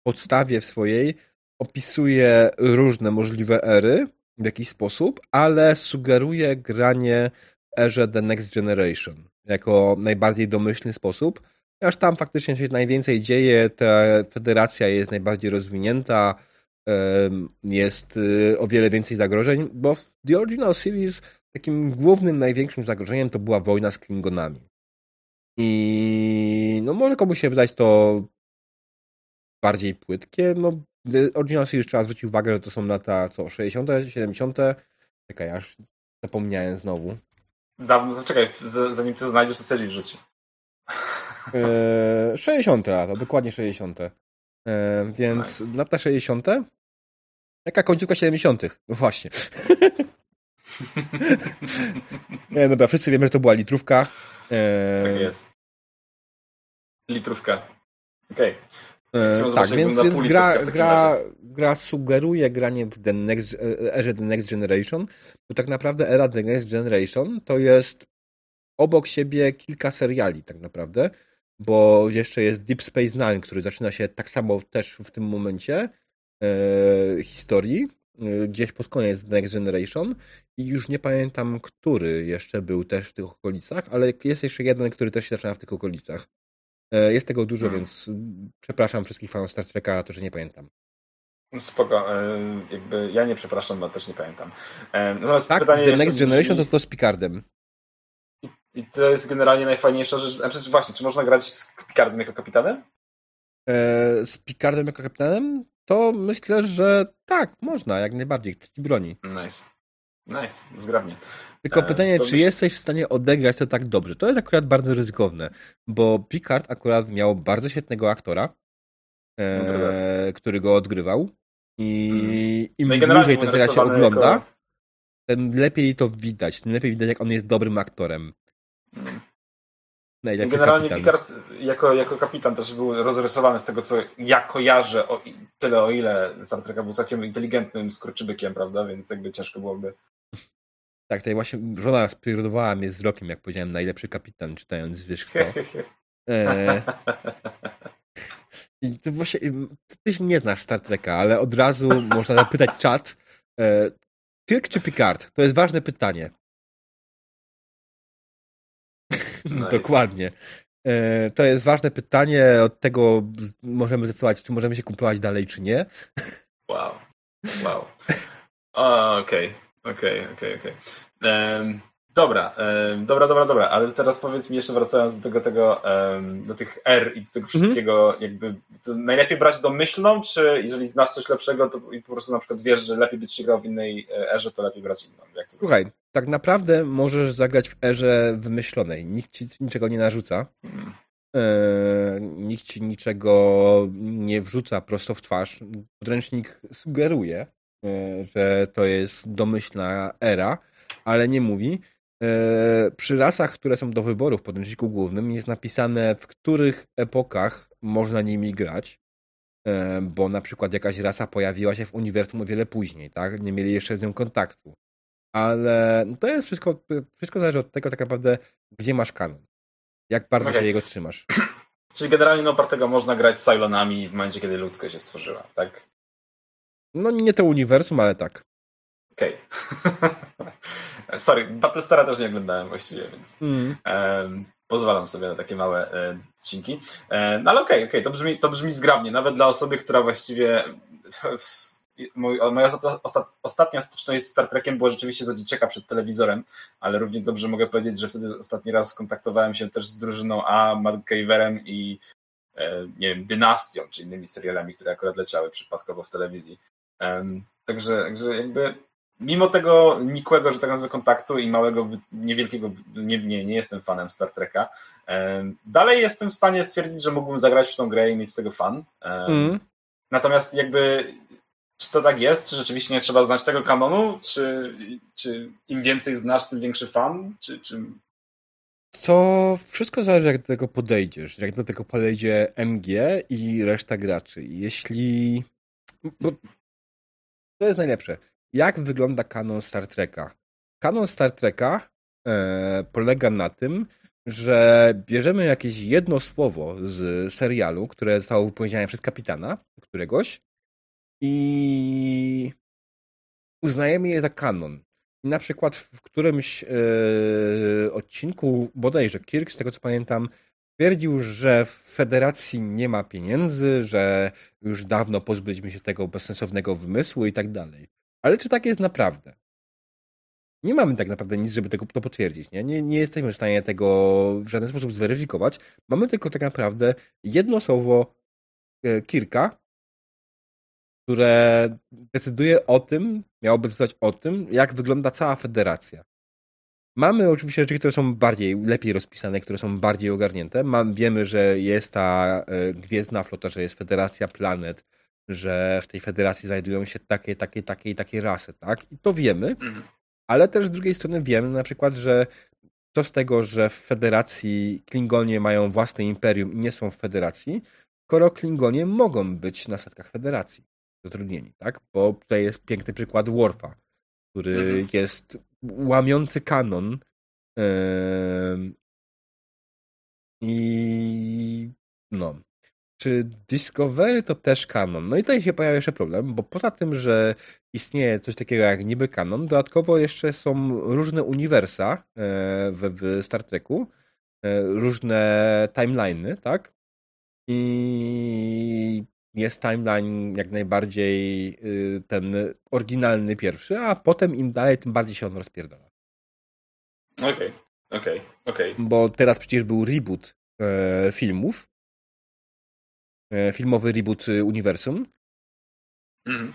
podstawie swojej opisuje różne możliwe ery w jakiś sposób, ale sugeruje granie w erze The Next Generation jako najbardziej domyślny sposób, ponieważ tam faktycznie się najwięcej dzieje, ta federacja jest najbardziej rozwinięta, jest y, o wiele więcej zagrożeń, bo w The Original Series takim głównym, największym zagrożeniem to była wojna z Klingonami. I no może komuś się wydać to bardziej płytkie. No, Original Series trzeba zwrócić uwagę, że to są lata co, 60., 70. Czekaj, aż zapomniałem znowu. Dawno, czekaj, zanim ty znajdziesz, to stwierdzić w życiu. Eee, 60 lata, dokładnie 60. Eee, więc nice. lata 60. Jaka końcówka 70. No właśnie. Nie, dobra, wszyscy wiemy, że to była litrówka. Eee... Tak jest. Litrówka. Okej. Okay. E, tak, więc, więc gra, gra, gra sugeruje granie w the next, e, erze The Next Generation, bo tak naprawdę era The Next Generation to jest obok siebie kilka seriali tak naprawdę, bo jeszcze jest Deep Space Nine, który zaczyna się tak samo też w tym momencie e, historii, e, gdzieś pod koniec The Next Generation i już nie pamiętam, który jeszcze był też w tych okolicach, ale jest jeszcze jeden, który też się zaczyna w tych okolicach. E, jest tego dużo, hmm. więc przepraszam wszystkich fanów Star Treka, to, że nie pamiętam. Spoko, e, jakby ja nie przepraszam, bo też nie pamiętam. E, natomiast tak, pytanie The Next Generation to to z Picardem. I, I, to jest generalnie najfajniejsza rzecz. Znaczy, właśnie, czy można grać z Picardem jako kapitanem? z Picardem jako kapitanem? To myślę, że tak, można, jak najbardziej. Kto ci broni. Nice. Nice, zgrabnie. Tylko e, pytanie, czy jesteś w stanie odegrać to tak dobrze? To jest akurat bardzo ryzykowne, bo Picard akurat miał bardzo świetnego aktora, e, który go odgrywał i mm. im no dłużej ten serial się ogląda, jako... tym lepiej to widać, tym lepiej widać, jak on jest dobrym aktorem. Mm. Najlepszy Generalnie kapitan. Picard jako, jako kapitan też był rozrysowany z tego, co ja kojarzę, o i- tyle o ile Star Treka był całkiem inteligentnym skurczybykiem, prawda? Więc jakby ciężko byłoby. Tak, tutaj właśnie żona spierdowała mnie wzrokiem, jak powiedziałem, najlepszy kapitan, czytając wiesz kto. E, I to właśnie, ty się nie znasz Star Treka, ale od razu można zapytać czat, e, Kirk czy Picard? To jest ważne pytanie. Nice. Dokładnie. E, to jest ważne pytanie, od tego możemy zdecydować, czy możemy się kupować dalej, czy nie. Wow. Wow. O, Okej, okej, okej, okej. Em, Dobra, em, dobra, dobra, dobra, ale teraz powiedz mi jeszcze wracając do tego, tego em, do tych R i do tego wszystkiego, jakby to najlepiej brać domyślną, czy jeżeli znasz coś lepszego, to i po prostu na przykład wiesz, że lepiej być grał w innej e, erze, to lepiej brać inną. Jak to Słuchaj, tak naprawdę możesz zagrać w erze wymyślonej. Nikt ci niczego nie narzuca. Mm. E, nikt ci niczego nie wrzuca prosto w twarz. Podręcznik sugeruje, że to jest domyślna era, ale nie mówi. E, przy rasach, które są do wyboru w podręczniku głównym, jest napisane, w których epokach można nimi grać. E, bo na przykład jakaś rasa pojawiła się w uniwersum o wiele później, tak? Nie mieli jeszcze z nią kontaktu. Ale to jest wszystko, wszystko zależy od tego tak naprawdę, gdzie masz kanon. Jak bardzo Okej. się jego trzymasz. Czyli generalnie na opartego można grać z Cylonami w momencie, kiedy ludzkość się stworzyła, tak? No nie to uniwersum, ale tak. Okej. Sorry, Battlestara też nie oglądałem właściwie, więc Mm. em, pozwalam sobie na takie małe e, odcinki. E, no ale okej, okej, to, brzmi, to brzmi zgrabnie, nawet dla osoby, która właściwie... Mój, moja ostat, ostatnia styczność z Star Trekiem była rzeczywiście za dzieciaka przed telewizorem, ale równie dobrze mogę powiedzieć, że wtedy ostatni raz skontaktowałem się też z drużyną A, MacGyverem i e, nie wiem, Dynastią, czy innymi serialami, które akurat leciały przypadkowo w telewizji. Także, także jakby mimo tego nikłego, że tak nazwę, kontaktu i małego, niewielkiego, nie, nie, nie jestem fanem Star Treka, dalej jestem w stanie stwierdzić, że mógłbym zagrać w tą grę i mieć z tego fan. Mm. Natomiast jakby czy to tak jest? Czy rzeczywiście nie trzeba znać tego kanonu? Czy, czy im więcej znasz, tym większy fan? Czy, czy... To wszystko zależy, jak do tego podejdziesz. Jak do tego podejdzie MG i reszta graczy. Jeśli. Bo to jest najlepsze. Jak wygląda kanon Star Treka? Kanon Star Treka e, polega na tym, że bierzemy jakieś jedno słowo z serialu, które zostało wypowiedziane przez kapitana któregoś i uznajemy je za kanon. Na przykład w którymś e, odcinku, bodajże Kirk, z tego co pamiętam, twierdził, że w federacji nie ma pieniędzy, że już dawno pozbyliśmy się tego bezsensownego wymysłu i tak dalej. Ale czy tak jest naprawdę? Nie mamy tak naprawdę nic, żeby tego to potwierdzić. Nie? Nie, nie jesteśmy w stanie tego w żaden sposób zweryfikować. Mamy tylko tak naprawdę jedno słowo e, Kirka, które decyduje o tym, miałoby decydować o tym, jak wygląda cała federacja. Mamy oczywiście rzeczy, które są bardziej, lepiej rozpisane, które są bardziej ogarnięte. Mam, wiemy, że jest ta e, gwiezdna flota, że jest federacja planet, że w tej federacji znajdują się takie, takie, takie i takie rasy, tak? I to wiemy, Mhm. ale też z drugiej strony wiemy na przykład, że co z tego, że w federacji Klingonie mają własne imperium i nie są w federacji, skoro Klingonie mogą być na statkach federacji zatrudnieni, tak? Bo tutaj jest piękny przykład Worfa, który Mhm. jest łamiący kanon i no. Czy Discovery to też kanon? No i tutaj się pojawia jeszcze problem, bo poza tym, że istnieje coś takiego jak niby kanon, dodatkowo jeszcze są różne uniwersa e, w, w Star Treku, e, różne timeliny, tak? I jest timeline jak najbardziej y, ten oryginalny pierwszy, a potem im dalej, tym bardziej się on rozpierdala. Okej, okej, okej. Bo teraz przecież był reboot e, filmów, e, filmowy reboot y, uniwersum, Mhm.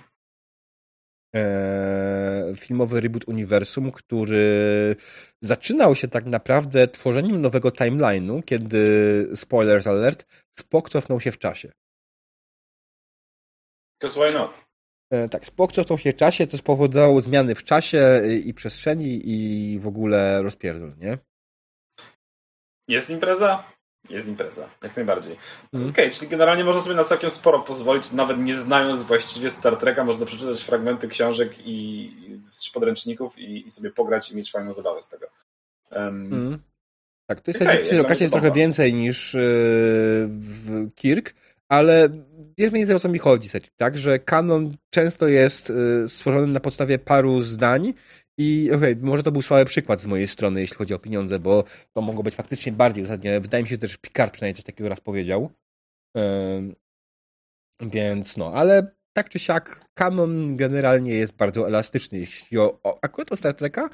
e, filmowy reboot uniwersum, który zaczynał się tak naprawdę tworzeniem nowego timeline'u, kiedy, spoilers alert, Spock cofnął się w czasie. Because why not? Tak, cofnął się czasie, co spowodowało zmiany w czasie y, i przestrzeni i w ogóle rozpierdol, nie? Jest impreza? Jest impreza, jak najbardziej. Mm. Okej, okay, czyli generalnie można sobie na całkiem sporo pozwolić, nawet nie znając właściwie Star Treka, można przeczytać fragmenty książek i podręczników i, i sobie pograć i mieć fajną zabawę z tego. Um, mm. Tak, to jest okay, jest trochę więcej niż yy, w Kirk, ale wiesz mniej więcej o co mi chodzi, tak? Że kanon często jest yy, stworzony na podstawie paru zdań i okej, okay, może to był słaby przykład z mojej strony, jeśli chodzi o pieniądze, bo to mogło być faktycznie bardziej uzasadnione. Wydaje mi się, że też Picard przynajmniej coś takiego raz powiedział. Yy, więc no, ale tak czy siak kanon generalnie jest bardzo elastyczny. Jeśli o, o akurat o Star Treka,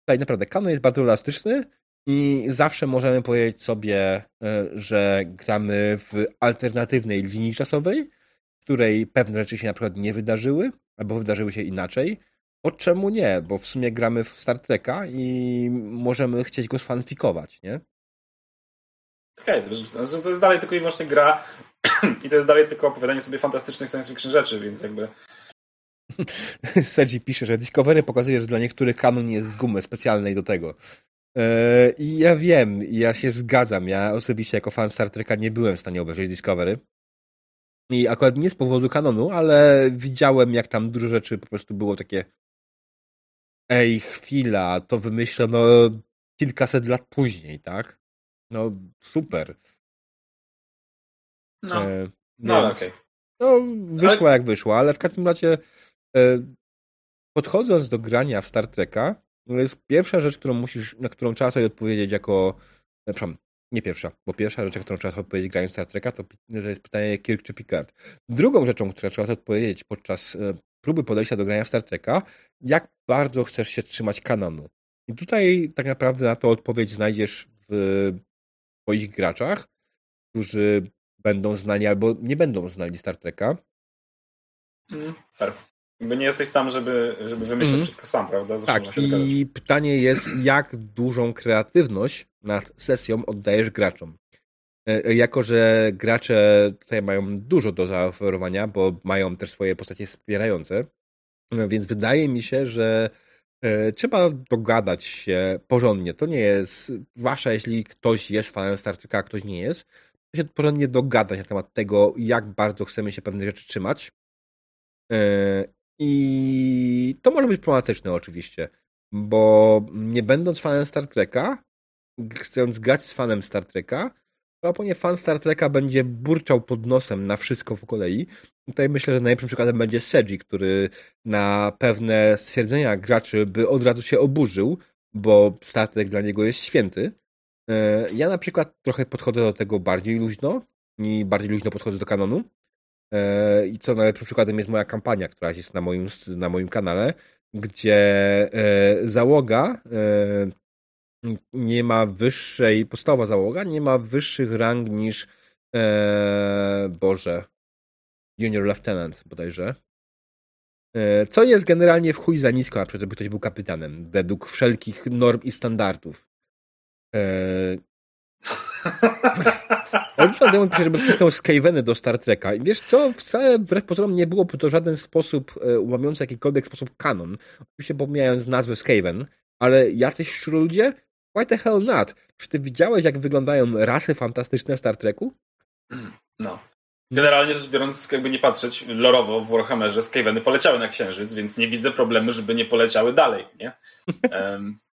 tutaj naprawdę kanon jest bardzo elastyczny i zawsze możemy powiedzieć sobie, e, że gramy w alternatywnej linii czasowej, w której pewne rzeczy się na przykład nie wydarzyły, albo wydarzyły się inaczej. Bo czemu nie? Bo w sumie gramy w Star Treka i możemy chcieć go sfanfikować, nie? Okej, okay, to jest dalej tylko i wyłącznie gra i to jest dalej tylko opowiadanie sobie fantastycznych science fiction rzeczy, więc jakby... Sergi pisze, że Discovery pokazuje, że dla niektórych kanon jest z gumy specjalnej do tego. E, I ja wiem, ja się zgadzam. Ja osobiście jako fan Star Treka nie byłem w stanie obejrzeć Discovery. I akurat nie z powodu kanonu, ale widziałem, jak tam dużo rzeczy po prostu było takie. Ej, chwila, to wymyślono kilkaset lat później, tak? No, super. No, e, no okej. Okay. No, wyszła ale... jak wyszła, ale w każdym razie e, podchodząc do grania w Star Treka, no jest pierwsza rzecz, którą musisz, na którą trzeba sobie odpowiedzieć jako. Przepraszam, nie pierwsza, bo pierwsza rzecz, na którą trzeba sobie odpowiedzieć grając Star Treka, to że jest pytanie Kirk czy Picard. Drugą rzeczą, którą trzeba sobie odpowiedzieć podczas e, próby podejścia do grania Star Treka, jak bardzo chcesz się trzymać kanonu. I tutaj tak naprawdę na to odpowiedź znajdziesz w swoich graczach, którzy będą znali albo nie będą znali Star Treka. Mm, Jakby nie jesteś sam, żeby, żeby wymyślić mm. wszystko sam, prawda? tak, i pytanie jest, jak dużą kreatywność nad sesją oddajesz graczom. E, jako, że gracze tutaj mają dużo do zaoferowania, bo mają też swoje postacie wspierające, e, więc wydaje mi się, że e, trzeba dogadać się porządnie. To nie jest wasze, jeśli ktoś jest fanem Star Treka, a ktoś nie jest. To się porządnie dogadać na temat tego, jak bardzo chcemy się pewnych rzeczy trzymać i to może być problematyczne oczywiście, bo nie będąc fanem Star Treka, chcąc grać z fanem Star Treka, to fan Star Treka będzie burczał pod nosem na wszystko po kolei. Tutaj myślę, że najlepszym przykładem będzie Seji, który na pewne stwierdzenia graczy by od razu się oburzył, bo Star Trek dla niego jest święty. E, ja na przykład trochę podchodzę do tego bardziej luźno i bardziej luźno podchodzę do kanonu. E, I co najlepszym przykładem jest moja kampania, która jest na moim, na moim kanale, gdzie e, załoga e, nie ma wyższej, podstawowa załoga nie ma wyższych rang niż Boże, Junior Lieutenant bodajże. Co jest generalnie w chuj za nisko, na przykład, żeby ktoś był kapitanem, według wszelkich norm i standardów. Richard Demon pisze, żeby wcisnął Skaveny do Star Treka. I wiesz co, wcale wbrew pozorom nie byłoby to w żaden sposób e, łamiący jakikolwiek sposób kanon. Oczywiście pomijając nazwę Skaven, ale jacyś szczuroludzie? Why the hell not? Czy ty widziałeś, jak wyglądają rasy fantastyczne w Star Treku? No. Generalnie rzecz biorąc, jakby nie patrzeć, lorowo w Warhammerze Skaveny poleciały na Księżyc, więc nie widzę problemu, żeby nie poleciały dalej, nie?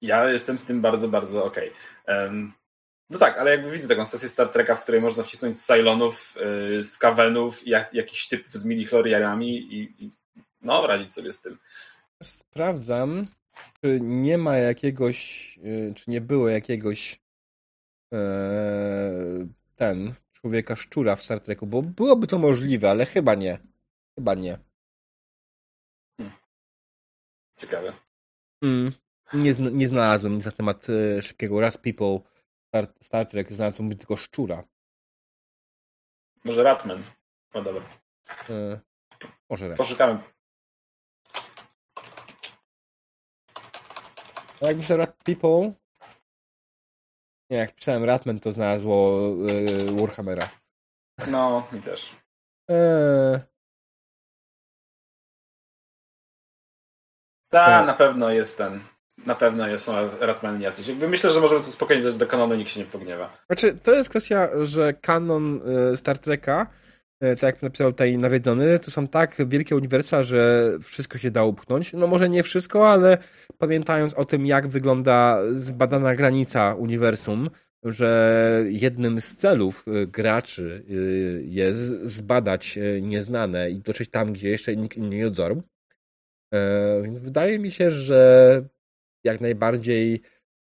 ja jestem z tym bardzo, bardzo okej. Okay. Um, no tak, ale jakby widzę taką stację Star Treka, w której można wcisnąć Cylonów, yy, Skavenów, jak, jakiś typ z midichlorianami i, i no, radzić sobie z tym. Sprawdzam, czy nie ma jakiegoś, yy, czy nie było jakiegoś yy, ten, człowieka szczura w Star Treku, bo byłoby to możliwe, ale chyba nie. Chyba nie. Hmm. Ciekawe. Mm. Nie, nie znalazłem nic na temat e, szybkiego Rust People Star, Star Trek, znalazłem tylko szczura. Może Ratman. No dobra. E, może Ratman. Poszukamy. No jak pisałem Rat People, nie, jak pisałem Ratman, to znalazło e, Warhammera. No, mi też. E... Tak, na pewno jest ten Na pewno są Ratmani jacyś. Jakby myślę, że możemy to spokojnie dać do kanonu, nikt się nie pogniewa. Znaczy, to jest kwestia, że kanon y, Star Treka, y, tak jak napisał tutaj nawiedzony, to są tak wielkie uniwersa, że wszystko się da upchnąć. No może nie wszystko, ale pamiętając o tym, jak wygląda zbadana granica uniwersum, że jednym z celów y, graczy jest zbadać nieznane i dotrzeć tam, gdzie jeszcze nikt nie dotarł. Więc wydaje mi się, że jak najbardziej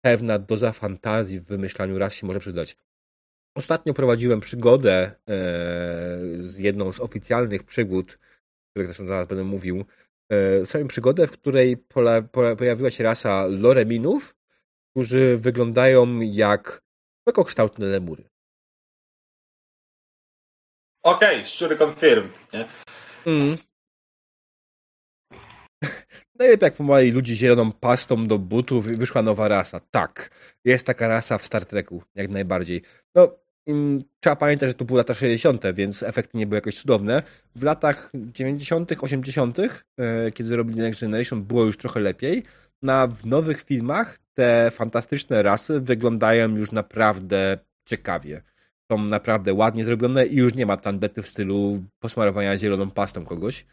pewna doza fantazji w wymyślaniu raz się może przydać. Ostatnio prowadziłem przygodę e, z jedną z oficjalnych przygód, o których zresztą zaraz będę mówił. E, przygodę, w której pola, pola, pojawiła się rasa loreminów, którzy wyglądają jak wykokształtne lemury. Okej, okay, szczury confirmed, nie? Mm. Najlepiej jak pomali ludzi zieloną pastą do butów i wyszła nowa rasa. Tak, jest taka rasa w Star Treku, jak najbardziej. No, trzeba pamiętać, że to były lata 60., więc efekty nie były jakoś cudowne. W latach 90., 80., e, kiedy robili Next Generation, było już trochę lepiej. Na, w nowych filmach te fantastyczne rasy wyglądają już naprawdę ciekawie. Są naprawdę ładnie zrobione i już nie ma tandety w stylu posmarowania zieloną pastą kogoś.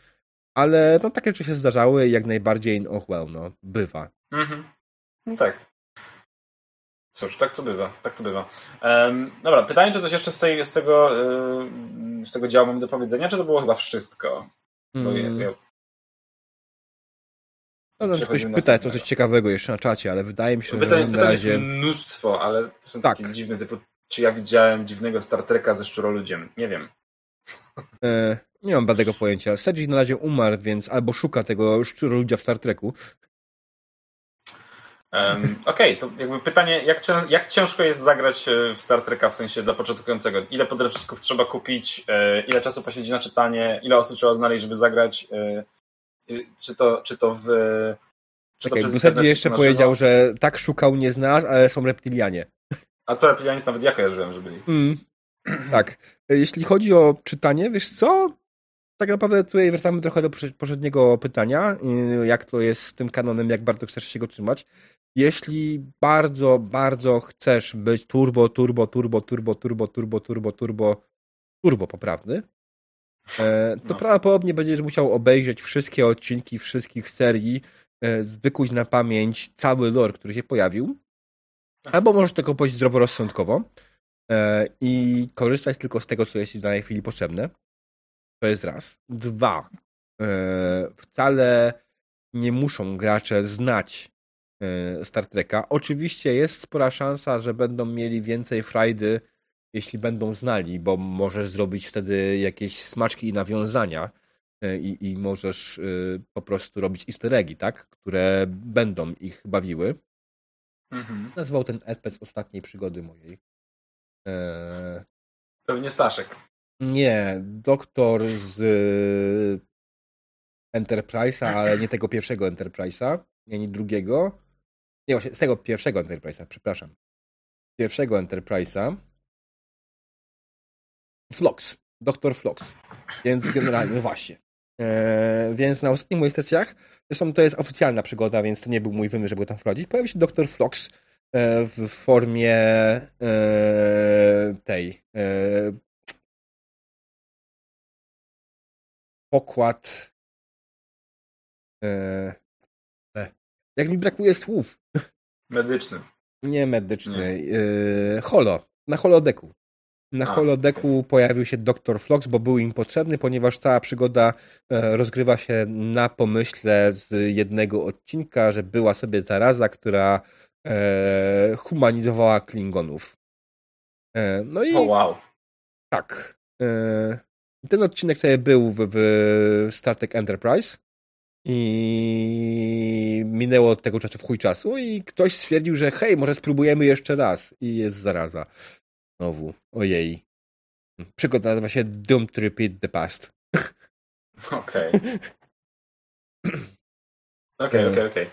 Ale no, takie rzeczy się zdarzały i jak najbardziej, oh well, no, bywa. Mhm. No tak. Cóż, tak to bywa, tak to bywa. Um, dobra, pytanie, czy coś jeszcze z, tej, z, tego, yy, z tego działu mamy do powiedzenia, czy to było chyba wszystko? Mm. Ja, ja... No, ktoś pyta co coś ciekawego jeszcze na czacie, ale wydaje mi się, pytań, że na razie... mnóstwo, ale to są tak. takie dziwne, typu, czy ja widziałem dziwnego Star Treka ze szczuroludziem? Nie wiem. E, nie mam badego pojęcia. Cedric na razie umarł, więc albo szuka tego szczuroludzia w Star Treku. Um, Okej, okay, to jakby pytanie, jak, jak, ciężko jest zagrać e, w Star Treka w sensie dla początkującego? Ile podręczników trzeba kupić? E, ile czasu poświęcić na czytanie? Ile osób trzeba znaleźć, żeby zagrać? Czy to, czy to w... Czy Czekaj, jeszcze powiedział, że tak szukał, nie znalazł, ale są reptilianie. A to reptilianie nawet ja kojarzyłem, że byli. Mm. Tak. Jeśli chodzi o czytanie, wiesz co? Tak naprawdę tutaj wracamy trochę do poprzedniego pytania, y, jak to jest z tym kanonem, jak bardzo chcesz się go trzymać. Jeśli bardzo, bardzo chcesz być turbo, turbo, turbo, turbo, turbo, turbo, turbo, turbo, turbo poprawny, e, to no. prawdopodobnie będziesz musiał obejrzeć wszystkie odcinki wszystkich serii, e, wykuć na pamięć cały lore, który się pojawił, albo możesz tego powiedzieć zdroworozsądkowo E, i korzystać tylko z tego, co jest w danej chwili potrzebne. To jest raz. Dwa. E, wcale nie muszą gracze znać e, Star Treka. Oczywiście jest spora szansa, że będą mieli więcej frajdy, jeśli będą znali, bo możesz zrobić wtedy jakieś smaczki i nawiązania i, i możesz po prostu robić easter eggi, tak? które będą ich bawiły. Mhm. Nazwał ten RPG ostatniej przygody mojej. Pewnie Staszek. Nie, doktor z e, Enterprise'a, ale nie tego pierwszego Enterprise'a, nie, drugiego. Nie, właśnie z tego pierwszego Enterprise'a, przepraszam. Pierwszego Enterprise'a. Flox, doktor Flox. Więc generalnie, no właśnie. Eee, więc na ostatnich moich sesjach, zresztą to jest oficjalna przygoda, więc to nie był mój wymysł, żeby go tam wprowadzić, pojawił się doktor Flox, E, w formie e, tej e, pokład jak mi brakuje słów. Medyczny. Nie medyczny. Nie. Holo. Na holodeku. Na A, holodeku okay. pojawił się Dr. Flox, bo był im potrzebny, ponieważ cała przygoda rozgrywa się na pomyśle z jednego odcinka, że była sobie zaraza, która e, humanizowała Klingonów. E, no i. Oh, wow. Tak. E, ten odcinek sobie był w, w Star Trek Enterprise i minęło od tego czasu w chuj czasu i ktoś stwierdził, że hej, może spróbujemy jeszcze raz i jest zaraza. Znowu. Ojej. Przygoda nazywa się Doom to Repeat the Past. Okej. Okej, okej, okej.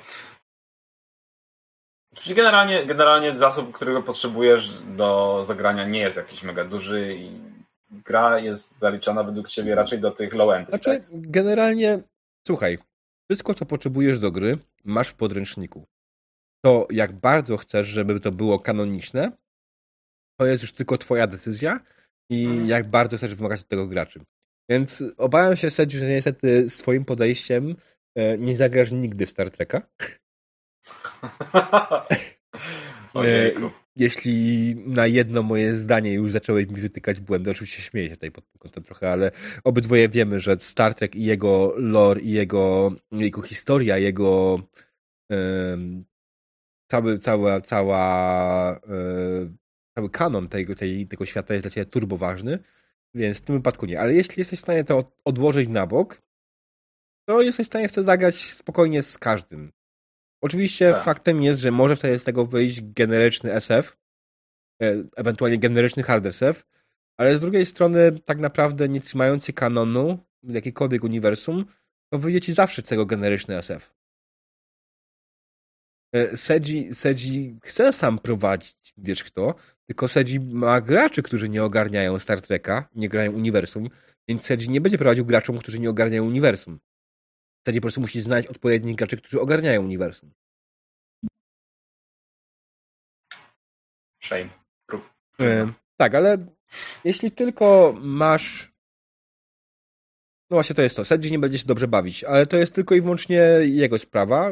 Czyli generalnie, generalnie zasób, którego potrzebujesz do zagrania nie jest jakiś mega duży i gra jest zaliczana według ciebie raczej do tych low end. Znaczy, tak? generalnie, słuchaj, wszystko co potrzebujesz do gry masz w podręczniku. to, jak bardzo chcesz, żeby to było kanoniczne, to jest już tylko twoja decyzja i mhm. jak bardzo chcesz wymagać od tego graczy. Więc obawiam się, że niestety swoim podejściem e, nie zagrasz nigdy w Star Treka. jeśli na jedno moje zdanie już zacząłeś mi wytykać błędy, oczywiście śmieję się tutaj pod tym kątem trochę, ale obydwoje wiemy, że Star Trek i jego lore, i jego, jego historia, jego cały, cała, cała, um, cały kanon tego, tej, tego świata jest dla ciebie turbo ważny, więc w tym wypadku nie. Ale jeśli jesteś w stanie to odłożyć na bok, to jesteś w stanie w to zagrać spokojnie z każdym. Oczywiście tak. faktem jest, że może wtedy z tego wyjść generyczny SF, e, ewentualnie generyczny hard SF, ale z drugiej strony tak naprawdę nie trzymający kanonu w jakikolwiek uniwersum, to wyjdzie ci zawsze z tego generyczny SF. E, Sedzi, Sedzi chce sam prowadzić, wiesz kto, tylko Sedzi ma graczy, którzy nie ogarniają Star Treka, nie grają uniwersum, więc Sedzi nie będzie prowadził graczom, którzy nie ogarniają uniwersum zasadzie po prostu musi znaleźć odpowiednich graczy, którzy ogarniają uniwersum. Shame. E, tak, ale jeśli tylko masz no właśnie to jest to. Sedzi nie będzie się dobrze bawić, ale to jest tylko i wyłącznie jego sprawa.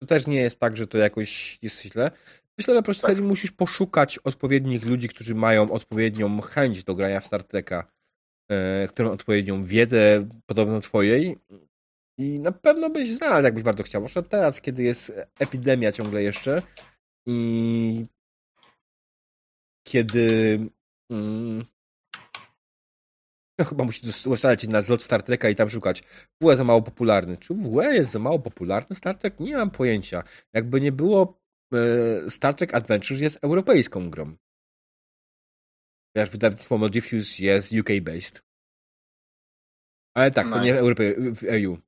To też nie jest tak, że to jakoś jest źle. Myślę, że po prostu tak. musisz poszukać odpowiednich ludzi, którzy mają odpowiednią chęć do grania w Star Treka E, którą odpowiednią wiedzę podobną twojej i na pewno byś znalazł, jakbyś bardzo chciał. Zwłaszcza teraz, kiedy jest epidemia ciągle jeszcze i kiedy mm, no chyba musisz ustalić na zlot Star Treka i tam szukać. W jest za mało popularny. Czy w jest za mało popularny Star Trek? Nie mam pojęcia. Jakby nie było, e, Star Trek Adventures jest europejską grą ponieważ wydawnictwo Modifius jest UK-based. Ale tak, nice. to nie w Europie, w EU.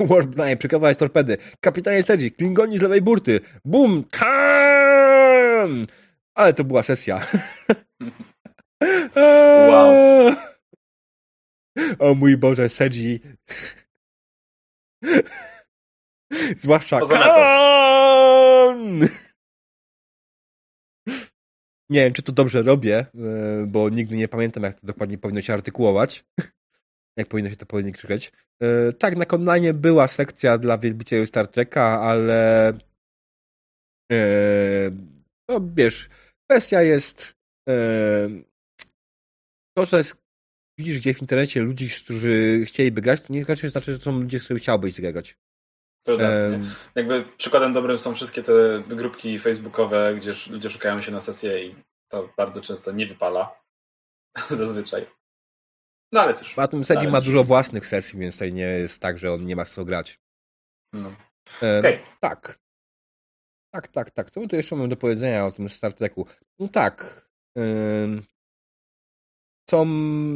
Warp 9, przekazywać torpedy. Kapitanie Sedzi, Klingoni z lewej burty. Bum! Kam! Ale to była sesja. wow. O mój Boże, Sedzi. Zwłaszcza Kan! Nie wiem, czy to dobrze robię, e, bo nigdy nie pamiętam, jak to dokładnie powinno się artykułować. jak powinno się to powinien krzyczeć. E, tak, na Konlanie była sekcja dla wielbicieli Star Treka, ale e, no wiesz, kwestia jest to, że widzisz gdzieś w internecie ludzi, którzy chcieliby grać, to nie znaczy, że to są ludzie, z którymi chciałbyś zagrać. Um, Jakby przykładem dobrym są wszystkie te grupki facebookowe, gdzie ludzie szukają się na sesję i to bardzo często nie wypala. Zazwyczaj. No ale cóż. A tym Sedzi ma dużo własnych sesji, więc tutaj nie jest tak, że on nie ma co grać. No. Um, okay. Tak. Tak, tak, tak. Co my tu jeszcze mamy do powiedzenia o tym Star Treku? No tak. Są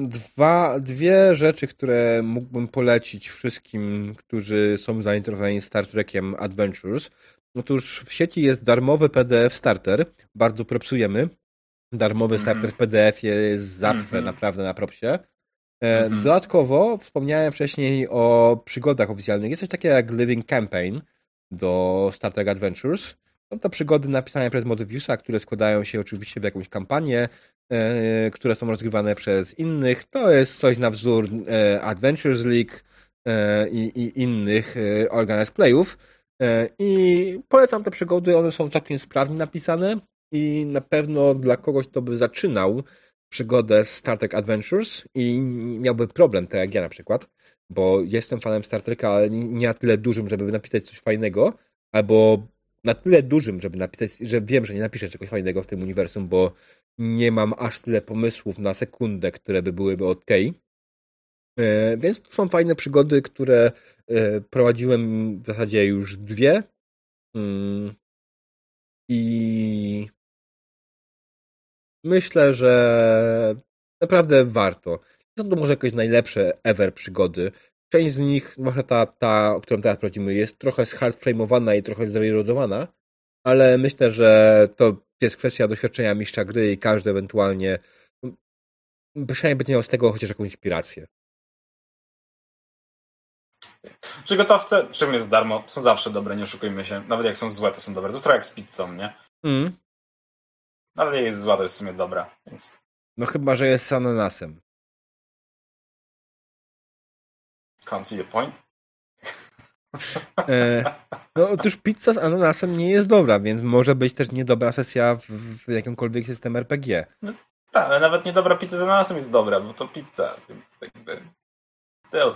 dwa, dwie rzeczy, które mógłbym polecić wszystkim, którzy są zainteresowani Star Trekiem Adventures. Otóż w sieci jest darmowy PDF starter, bardzo propsujemy. Darmowy mm -hmm. starter w PDF jest zawsze mm -hmm. naprawdę na propsie. Mm -hmm. Dodatkowo wspomniałem wcześniej o przygodach oficjalnych. Jest coś takiego jak Living Campaign do Star Trek Adventures. Są to przygody napisane przez Motiviusa, które składają się oczywiście w jakąś kampanię, e, które są rozgrywane przez innych. To jest coś na wzór e, Adventures League e, i, i, innych organized playów. I polecam te przygody, one są całkiem sprawnie napisane i na pewno dla kogoś, kto by zaczynał przygodę z Star Trek Adventures i miałby problem, tak jak ja na przykład, bo jestem fanem Star Treka, ale nie na tyle dużym, żeby napisać coś fajnego, albo na tyle dużym, żeby napisać, że wiem, że nie napiszę czegoś fajnego w tym uniwersum, bo nie mam aż tyle pomysłów na sekundę, które by byłyby ok. E, więc to są fajne przygody, które e, prowadziłem w zasadzie już dwie. Mm. I myślę, że naprawdę warto. Są to może jakieś najlepsze ever przygody. Część z nich, zwłaszcza ta, ta, o którą teraz prowadzimy, jest trochę zhardframeowana i trochę zreloadowana, ale myślę, że to jest kwestia doświadczenia mistrza gry i każdy ewentualnie przynajmniej będzie miał z tego chociaż jakąś inspirację. Przygotowce, szczególnie za darmo, są zawsze dobre, nie oszukujmy się. Nawet jak są złe, to są dobre. To jest trochę jak z pizzą, nie? Mm. Nawet jak jest zła, to jest w sumie dobra, więc... No chyba, że jest z ananasem. Can't see the point. E, no otóż pizza z ananasem nie jest dobra, więc może być też niedobra sesja w, jakimkolwiek system RPG. No, tak, ale nawet niedobra pizza z ananasem jest dobra, bo to pizza, więc jakby... Still.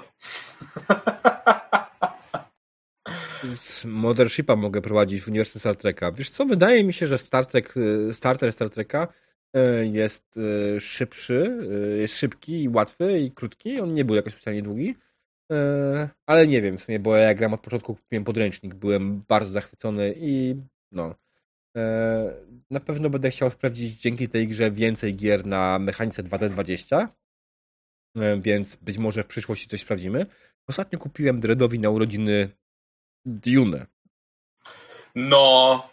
Z Mothershipa mogę prowadzić w uniwersum Star Treka. Wiesz co, wydaje mi się, że Star Trek, e, starter Star Treka e, jest szybszy, jest szybki i łatwy i krótki. On nie był jakoś specjalnie długi. Ale nie wiem w sumie, bo ja gram od początku, kupiłem podręcznik, byłem bardzo zachwycony i no. Na pewno będę chciał sprawdzić dzięki tej grze więcej gier na mechanice 2D20, więc być może w przyszłości coś sprawdzimy. Ostatnio kupiłem Dreadowi na urodziny Dune. No,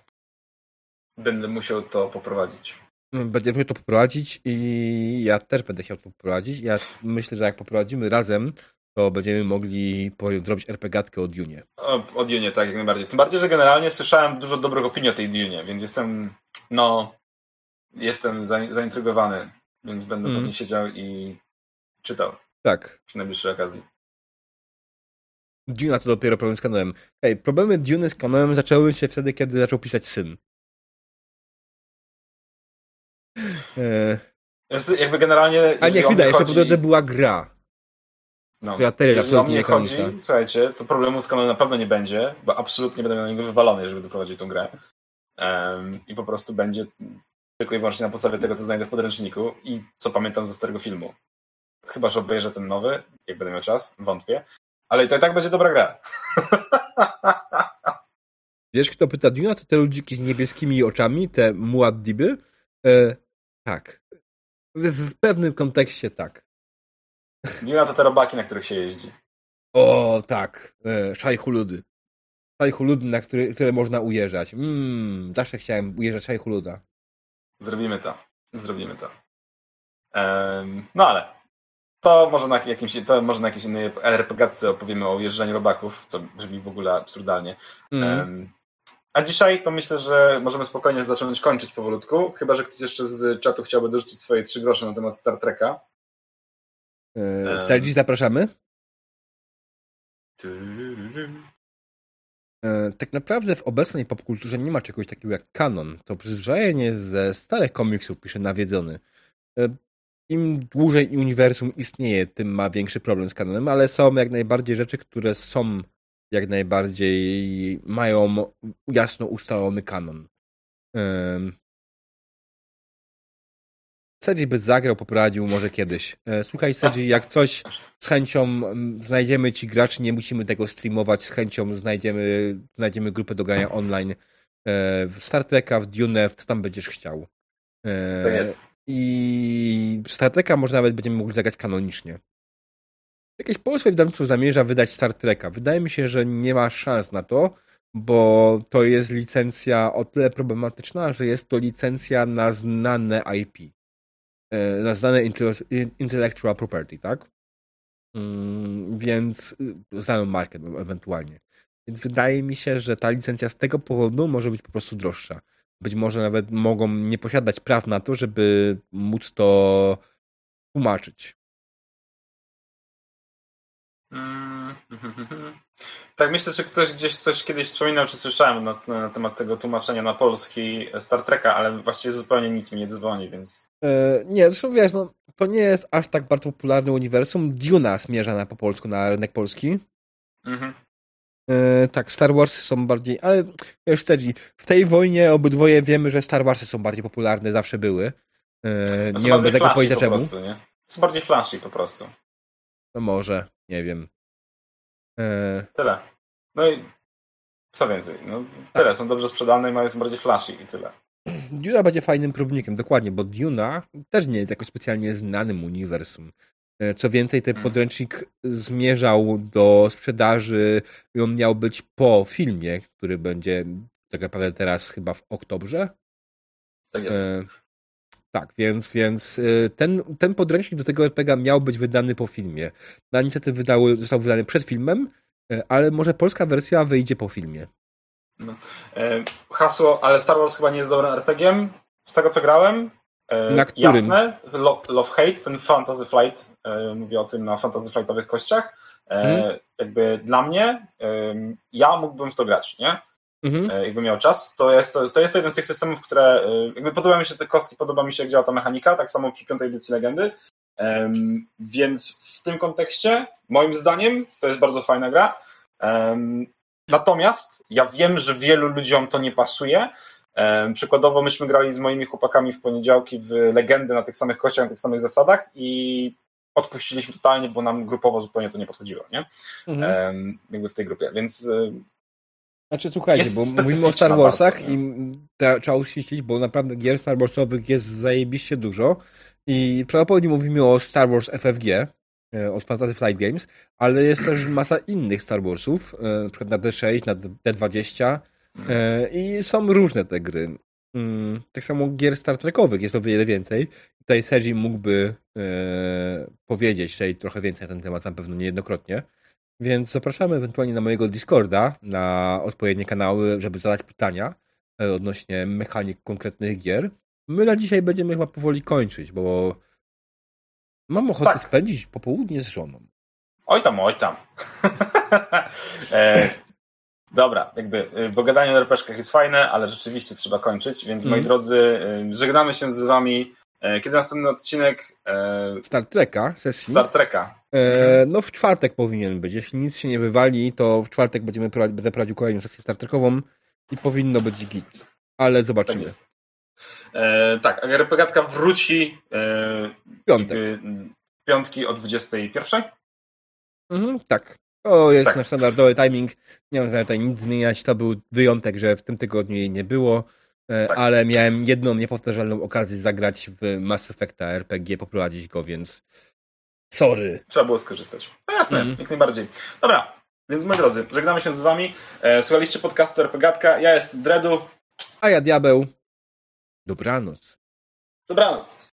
będę musiał to poprowadzić. Będę musiał to poprowadzić i ja też będę chciał to poprowadzić. Ja myślę, że jak poprowadzimy razem, to będziemy mogli zrobić RPGatkę o Dune. O, o Dune, tak, jak najbardziej. Tym bardziej, że generalnie słyszałem dużo dobrych opinii o tej Dune, więc jestem, no, jestem zaintrygowany, więc będę mm. pewnie siedział i czytał. Tak. Przy najbliższej okazji. Duna to dopiero problem z kanonem. Hej, problemy Duny z kanonem zaczęły się wtedy, kiedy zaczął pisać syn. E... Jakby generalnie... A nie, chwila, jeszcze chodzi... to była gra. No, która też absolutnie nie chodzi, słuchajcie, to problemu z kanonem na pewno nie będzie, bo absolutnie będę miał na niego wywalony, żeby doprowadzić tą grę. Um, I po prostu będzie tylko i wyłącznie na podstawie tego, co znajdę w podręczniku i co pamiętam ze starego filmu. Chyba, że obejrzę ten nowy, jak będę miał czas, wątpię. Ale to i tak będzie dobra gra. Wiesz, kto pyta Duna? To te ludziki z niebieskimi oczami, te muaddiby? E, tak. W, w, pewnym kontekście tak. Duna to te robaki, na których się jeździ. O, tak. E, szajhuludy. Szajhuludy, na który, które można ujeżdżać. Mm, zawsze chciałem ujeżdżać szajhuluda. Zrobimy to. Zrobimy to. Um, no ale to może na jakimś, to może na jakiejś innej RPGatce opowiemy o jeżdżaniu robaków, co brzmi w ogóle absurdalnie. Mm. Um, a dzisiaj to myślę, że możemy spokojnie zacząć kończyć powolutku, chyba że ktoś jeszcze z czatu chciałby dorzucić swoje trzy grosze na temat Star Treka. Um. dziś zapraszamy. E, tak naprawdę w obecnej popkulturze nie ma czegoś takiego jak kanon. To przyzwyczajenie ze starych komiksów, pisze nawiedzony. E, im dłużej uniwersum istnieje, tym ma większy problem z kanonem, ale są jak najbardziej rzeczy, które są jak najbardziej mają jasno ustalony kanon. Um, Sedzi by zagrał, poprowadził może kiedyś. E, słuchaj, Sedzi, jak coś z chęcią znajdziemy ci graczy, nie musimy tego streamować, z chęcią znajdziemy, znajdziemy grupę do grania online e, w Star Treka, w Dune, w co tam będziesz chciał. E, to jest. I Star Treka może nawet będziemy mogli zagrać kanonicznie. Jakieś polskie wydawnictwo zamierza wydać Star Treka. Wydaje mi się, że nie ma szans na to, bo to jest licencja o tyle problematyczna, że jest to licencja na znane IP. E, na znane intellectual property, tak? Mm, więc y, znaną markę ewentualnie. Więc wydaje mi się, że ta licencja z tego powodu może być po prostu droższa być może nawet mogą nie posiadać praw na to, żeby móc to tłumaczyć. Mm, tak, myślę, że ktoś gdzieś coś kiedyś wspominał, czy słyszałem na, na, temat tego tłumaczenia na polski Star Treka, ale właściwie zupełnie nic mi nie dzwoni, więc. E, nie, zresztą wiesz, no, to nie jest aż tak bardzo popularny uniwersum. Duna zmierza po polsku na rynek polski. Mhm. E, tak, Star Warsy są bardziej, ale wiesz, Cedzi, w tej wojnie obydwoje wiemy, że Star Warsy są bardziej popularne, zawsze były. E, nie mam tego powiedzieć czemu. Prostu, nie? Są bardziej flashy po prostu. No może, nie wiem. E... Tyle. No i co więcej, no tyle, tak. są dobrze sprzedane i mają są bardziej flashy i tyle. Duna będzie fajnym próbnikiem, dokładnie, bo Duna też nie jest jakoś specjalnie znanym uniwersum. E, co więcej, ten hmm. podręcznik zmierzał do sprzedaży i on miał być po filmie, który będzie tak naprawdę teraz chyba w oktobrze. Tak jest. E, tak, więc, więc e, ten, ten podręcznik do tego RPG miał być wydany po filmie. Na niestety wydały, został wydany przed filmem ale może polska wersja wyjdzie po filmie. No. Hasło, ale Star Wars chyba nie jest dobrym RPG-iem, z tego co grałem. Na którym? Jasne, Love Hate, ten Fantasy Flight, mówię o tym na Fantasy Flightowych kościach. Hmm. Jakby dla mnie, ja mógłbym w to grać, nie? Mhm. Jakby miał czas, to jest to, to jest to jeden z tych systemów, które jakby podoba mi się te kostki, podoba mi się, jak działa ta mechanika, tak samo przy piątej edycji Legendy. Um, więc w tym kontekście, moim zdaniem, to jest bardzo fajna gra. Um, natomiast ja wiem, że wielu ludziom to nie pasuje. Przykładowo myśmy grali z moimi chłopakami w poniedziałki w Legendy na tych samych kościach, na tych samych zasadach i odpuściliśmy totalnie, bo nam grupowo zupełnie to nie podchodziło, nie? Mhm. jakby w tej grupie, więc znaczy słuchajcie, bo mówimy o Star Warsach bardzo, i trzeba uściślić, bo naprawdę gier Star Warsowych jest zajebiście dużo i prawdopodobnie mówimy o Star Wars FFG e, od Fantasy Flight Games, ale jest też masa innych Star Warsów, e, na przykład na D6, na D20 e, i są różne te gry. Mm, tak samo gier Star Trekowych jest o wiele więcej. Tutaj Sergi mógłby powiedzieć tutaj trochę więcej na ten temat, na pewno niejednokrotnie. Więc zapraszamy ewentualnie na mojego Discorda, na odpowiednie kanały, żeby zadać pytania odnośnie mechanik konkretnych gier. My na dzisiaj będziemy chyba powoli kończyć, bo mam ochotę tak. spędzić popołudnie z żoną. Oj tam, oj tam. e, dobra, jakby, y, bo gadanie o rpg jest fajne, ale rzeczywiście trzeba kończyć, więc mm. moi mhm. drodzy, y, żegnamy się z wami. E, kiedy następny odcinek? E, Star Treka, sesji. Star Treka. E, no w czwartek powinien być. Jeśli nic się nie wywali, to w czwartek będziemy prowadzić, będę prowadził kolejną sesję Star Trekową i powinno być git. Ale zobaczymy. Tak E, tak, RPGatka wróci e, Piątek. piątki o 21. Mhm, tak. To jest tak. nasz standardowy timing. Nie mam tutaj nic zmieniać. To był wyjątek, że w tym tygodniu jej nie było, tak. ale miałem jedną niepowtarzalną okazję zagrać w Mass Effecta RPG, poprowadzić go, więc sorry. Trzeba było skorzystać. No jasne, mm. jak najbardziej. Dobra, więc moi drodzy, żegnamy się z wami. E, słuchaliście podcastu RPGatka. Ja jestem Dredu. A ja Diabeł. Dobranoc. Dobranoc.